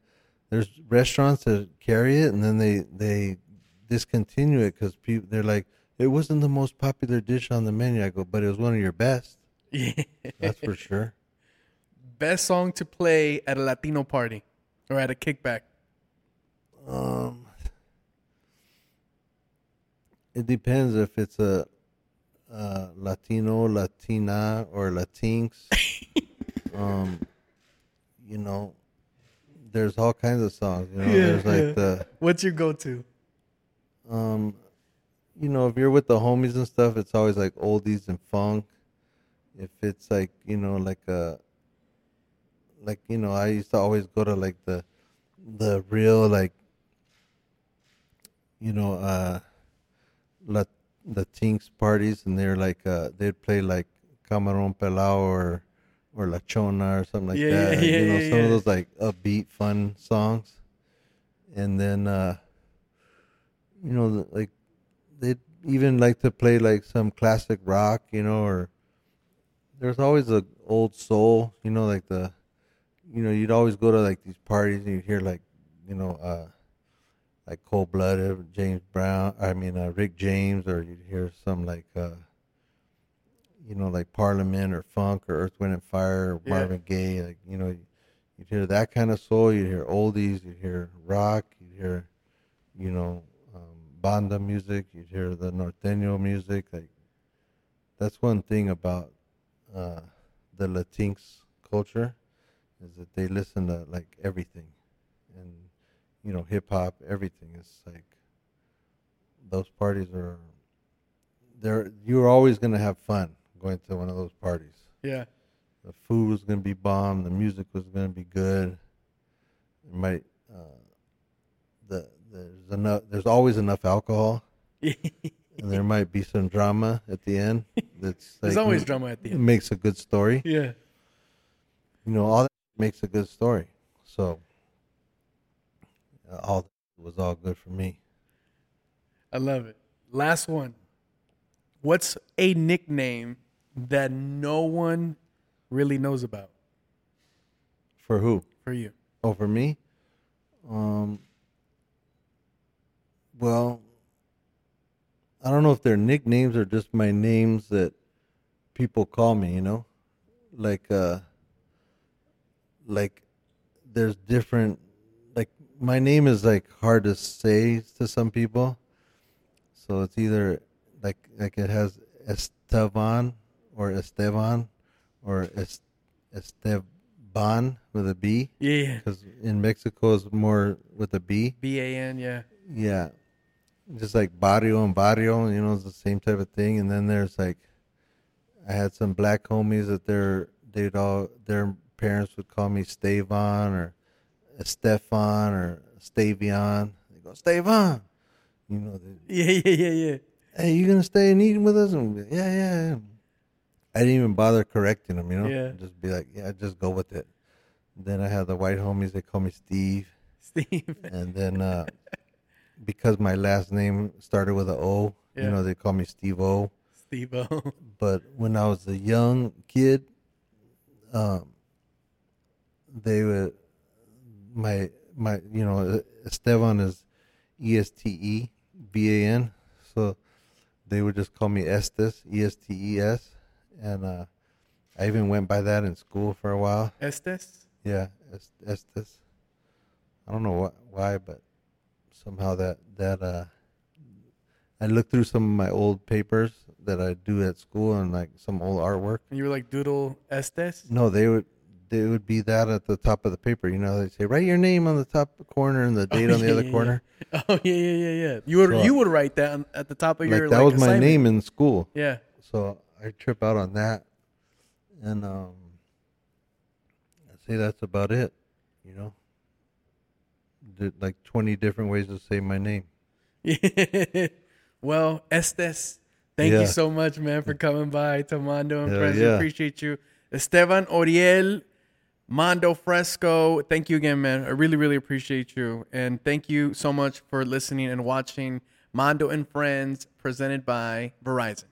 there's restaurants that carry it, and then they they discontinue it because people they're like, it wasn't the most popular dish on the menu. I go, but it was one of your best. Yeah. *laughs* That's for sure. Best song to play at a Latino party or at a kickback. Um, it depends if it's a, uh Latino, Latina, or Latinx. *laughs* um, you know, there's all kinds of songs. You know, Yeah, there's like yeah. the What's your go-to? um, you know, if you're with the homies and stuff, it's always like oldies and funk. If it's like you know, like a, like you know, I used to always go to like the, the real like, you know, uh, lat the tinks parties, and they're like, uh, they'd play like Camarón Pelao or, or La Chona or something like Yeah, that. yeah, you know, yeah, some yeah. of those like upbeat, fun songs, and then. uh you know, like they even like to play like some classic rock, you know, or there's always a old soul, you know, like the, you know, you'd always go to like these parties and you'd hear like, you know, uh, like Cold Blooded, James Brown, I mean uh, Rick James, or you'd hear some like, uh, you know, like Parliament or Funk or Earth, Wind and Fire or Yeah. Marvin Gaye, like you know, you'd hear that kind of soul. You'd hear oldies. You'd hear rock. You'd hear, you know, um, banda music. You'd hear the norteño music. Like that's one thing about uh, the Latinx culture is that they listen to like everything, and you know, hip hop, everything. It's like those parties are. They're you're always gonna have fun going to one of those parties. Yeah. The food was gonna be bomb. The music was gonna be good. It might. Uh, the there's enough. There's always enough alcohol, *laughs* and there might be some drama at the end. That's There's like, always drama at the It end. makes a good story. Yeah. You know, all that makes a good story. So, uh, all was all good for me. I love it. Last one. What's a nickname that no one really knows about For who? for you? Oh, for me? Um. Well, I don't know if they're nicknames or just my names that people call me. You know, like uh, like there's different. Like my name is like hard to say to some people, so it's either like like it has Esteban or Esteban or Es- Esteban with a B Yeah. because in Mexico it's more with a B. B A N. Yeah. Yeah, just like barrio and barrio, you know, it's the same type of thing. And then there's like, I had some black homies that their they'd all their parents would call me Stavon or Stefan or Stavion. They go Stavon, you know. They, Yeah. Yeah. Yeah. Yeah. hey, you gonna stay and eat with us? And yeah, yeah, yeah. I didn't even bother correcting them, you know. Yeah. Just be like, yeah, just go with it. Then I had the white homies. They call me Steve Steve. and then uh, *laughs* because my last name started with a O, Yeah. you know, they call me Steve O. Steve O. *laughs* But when I was a young kid, um, they would my my you know Esteban is E S T E B A N, so they would just call me Estes E S T E S, and uh, I even went by that in school for a while. Estes. Yeah, Estes. I don't know what why, but somehow that that uh, I looked through some of my old papers that I do at school and like some old artwork. And you were like Doodle Estes. No, they would they would be that at the top of the paper. You know, they say write your name on the top corner and the date Oh, on the yeah, other yeah, corner. Oh yeah, yeah, yeah, yeah. You would So- you would write that on- at the top of your. Like your that like, was my name in school. Yeah. So I trip out on that, and um, I say that's about it. You know, Did like twenty different ways to say my name. *laughs* well, Estes, thank Yeah. you so much, man, for coming by to Mondo and Friends. Yeah. appreciate you. Estevan Oriol, Mondo Fresco. Thank you again, man. I really, really appreciate you. And thank you so much for listening and watching Mondo and Friends presented by Verizon.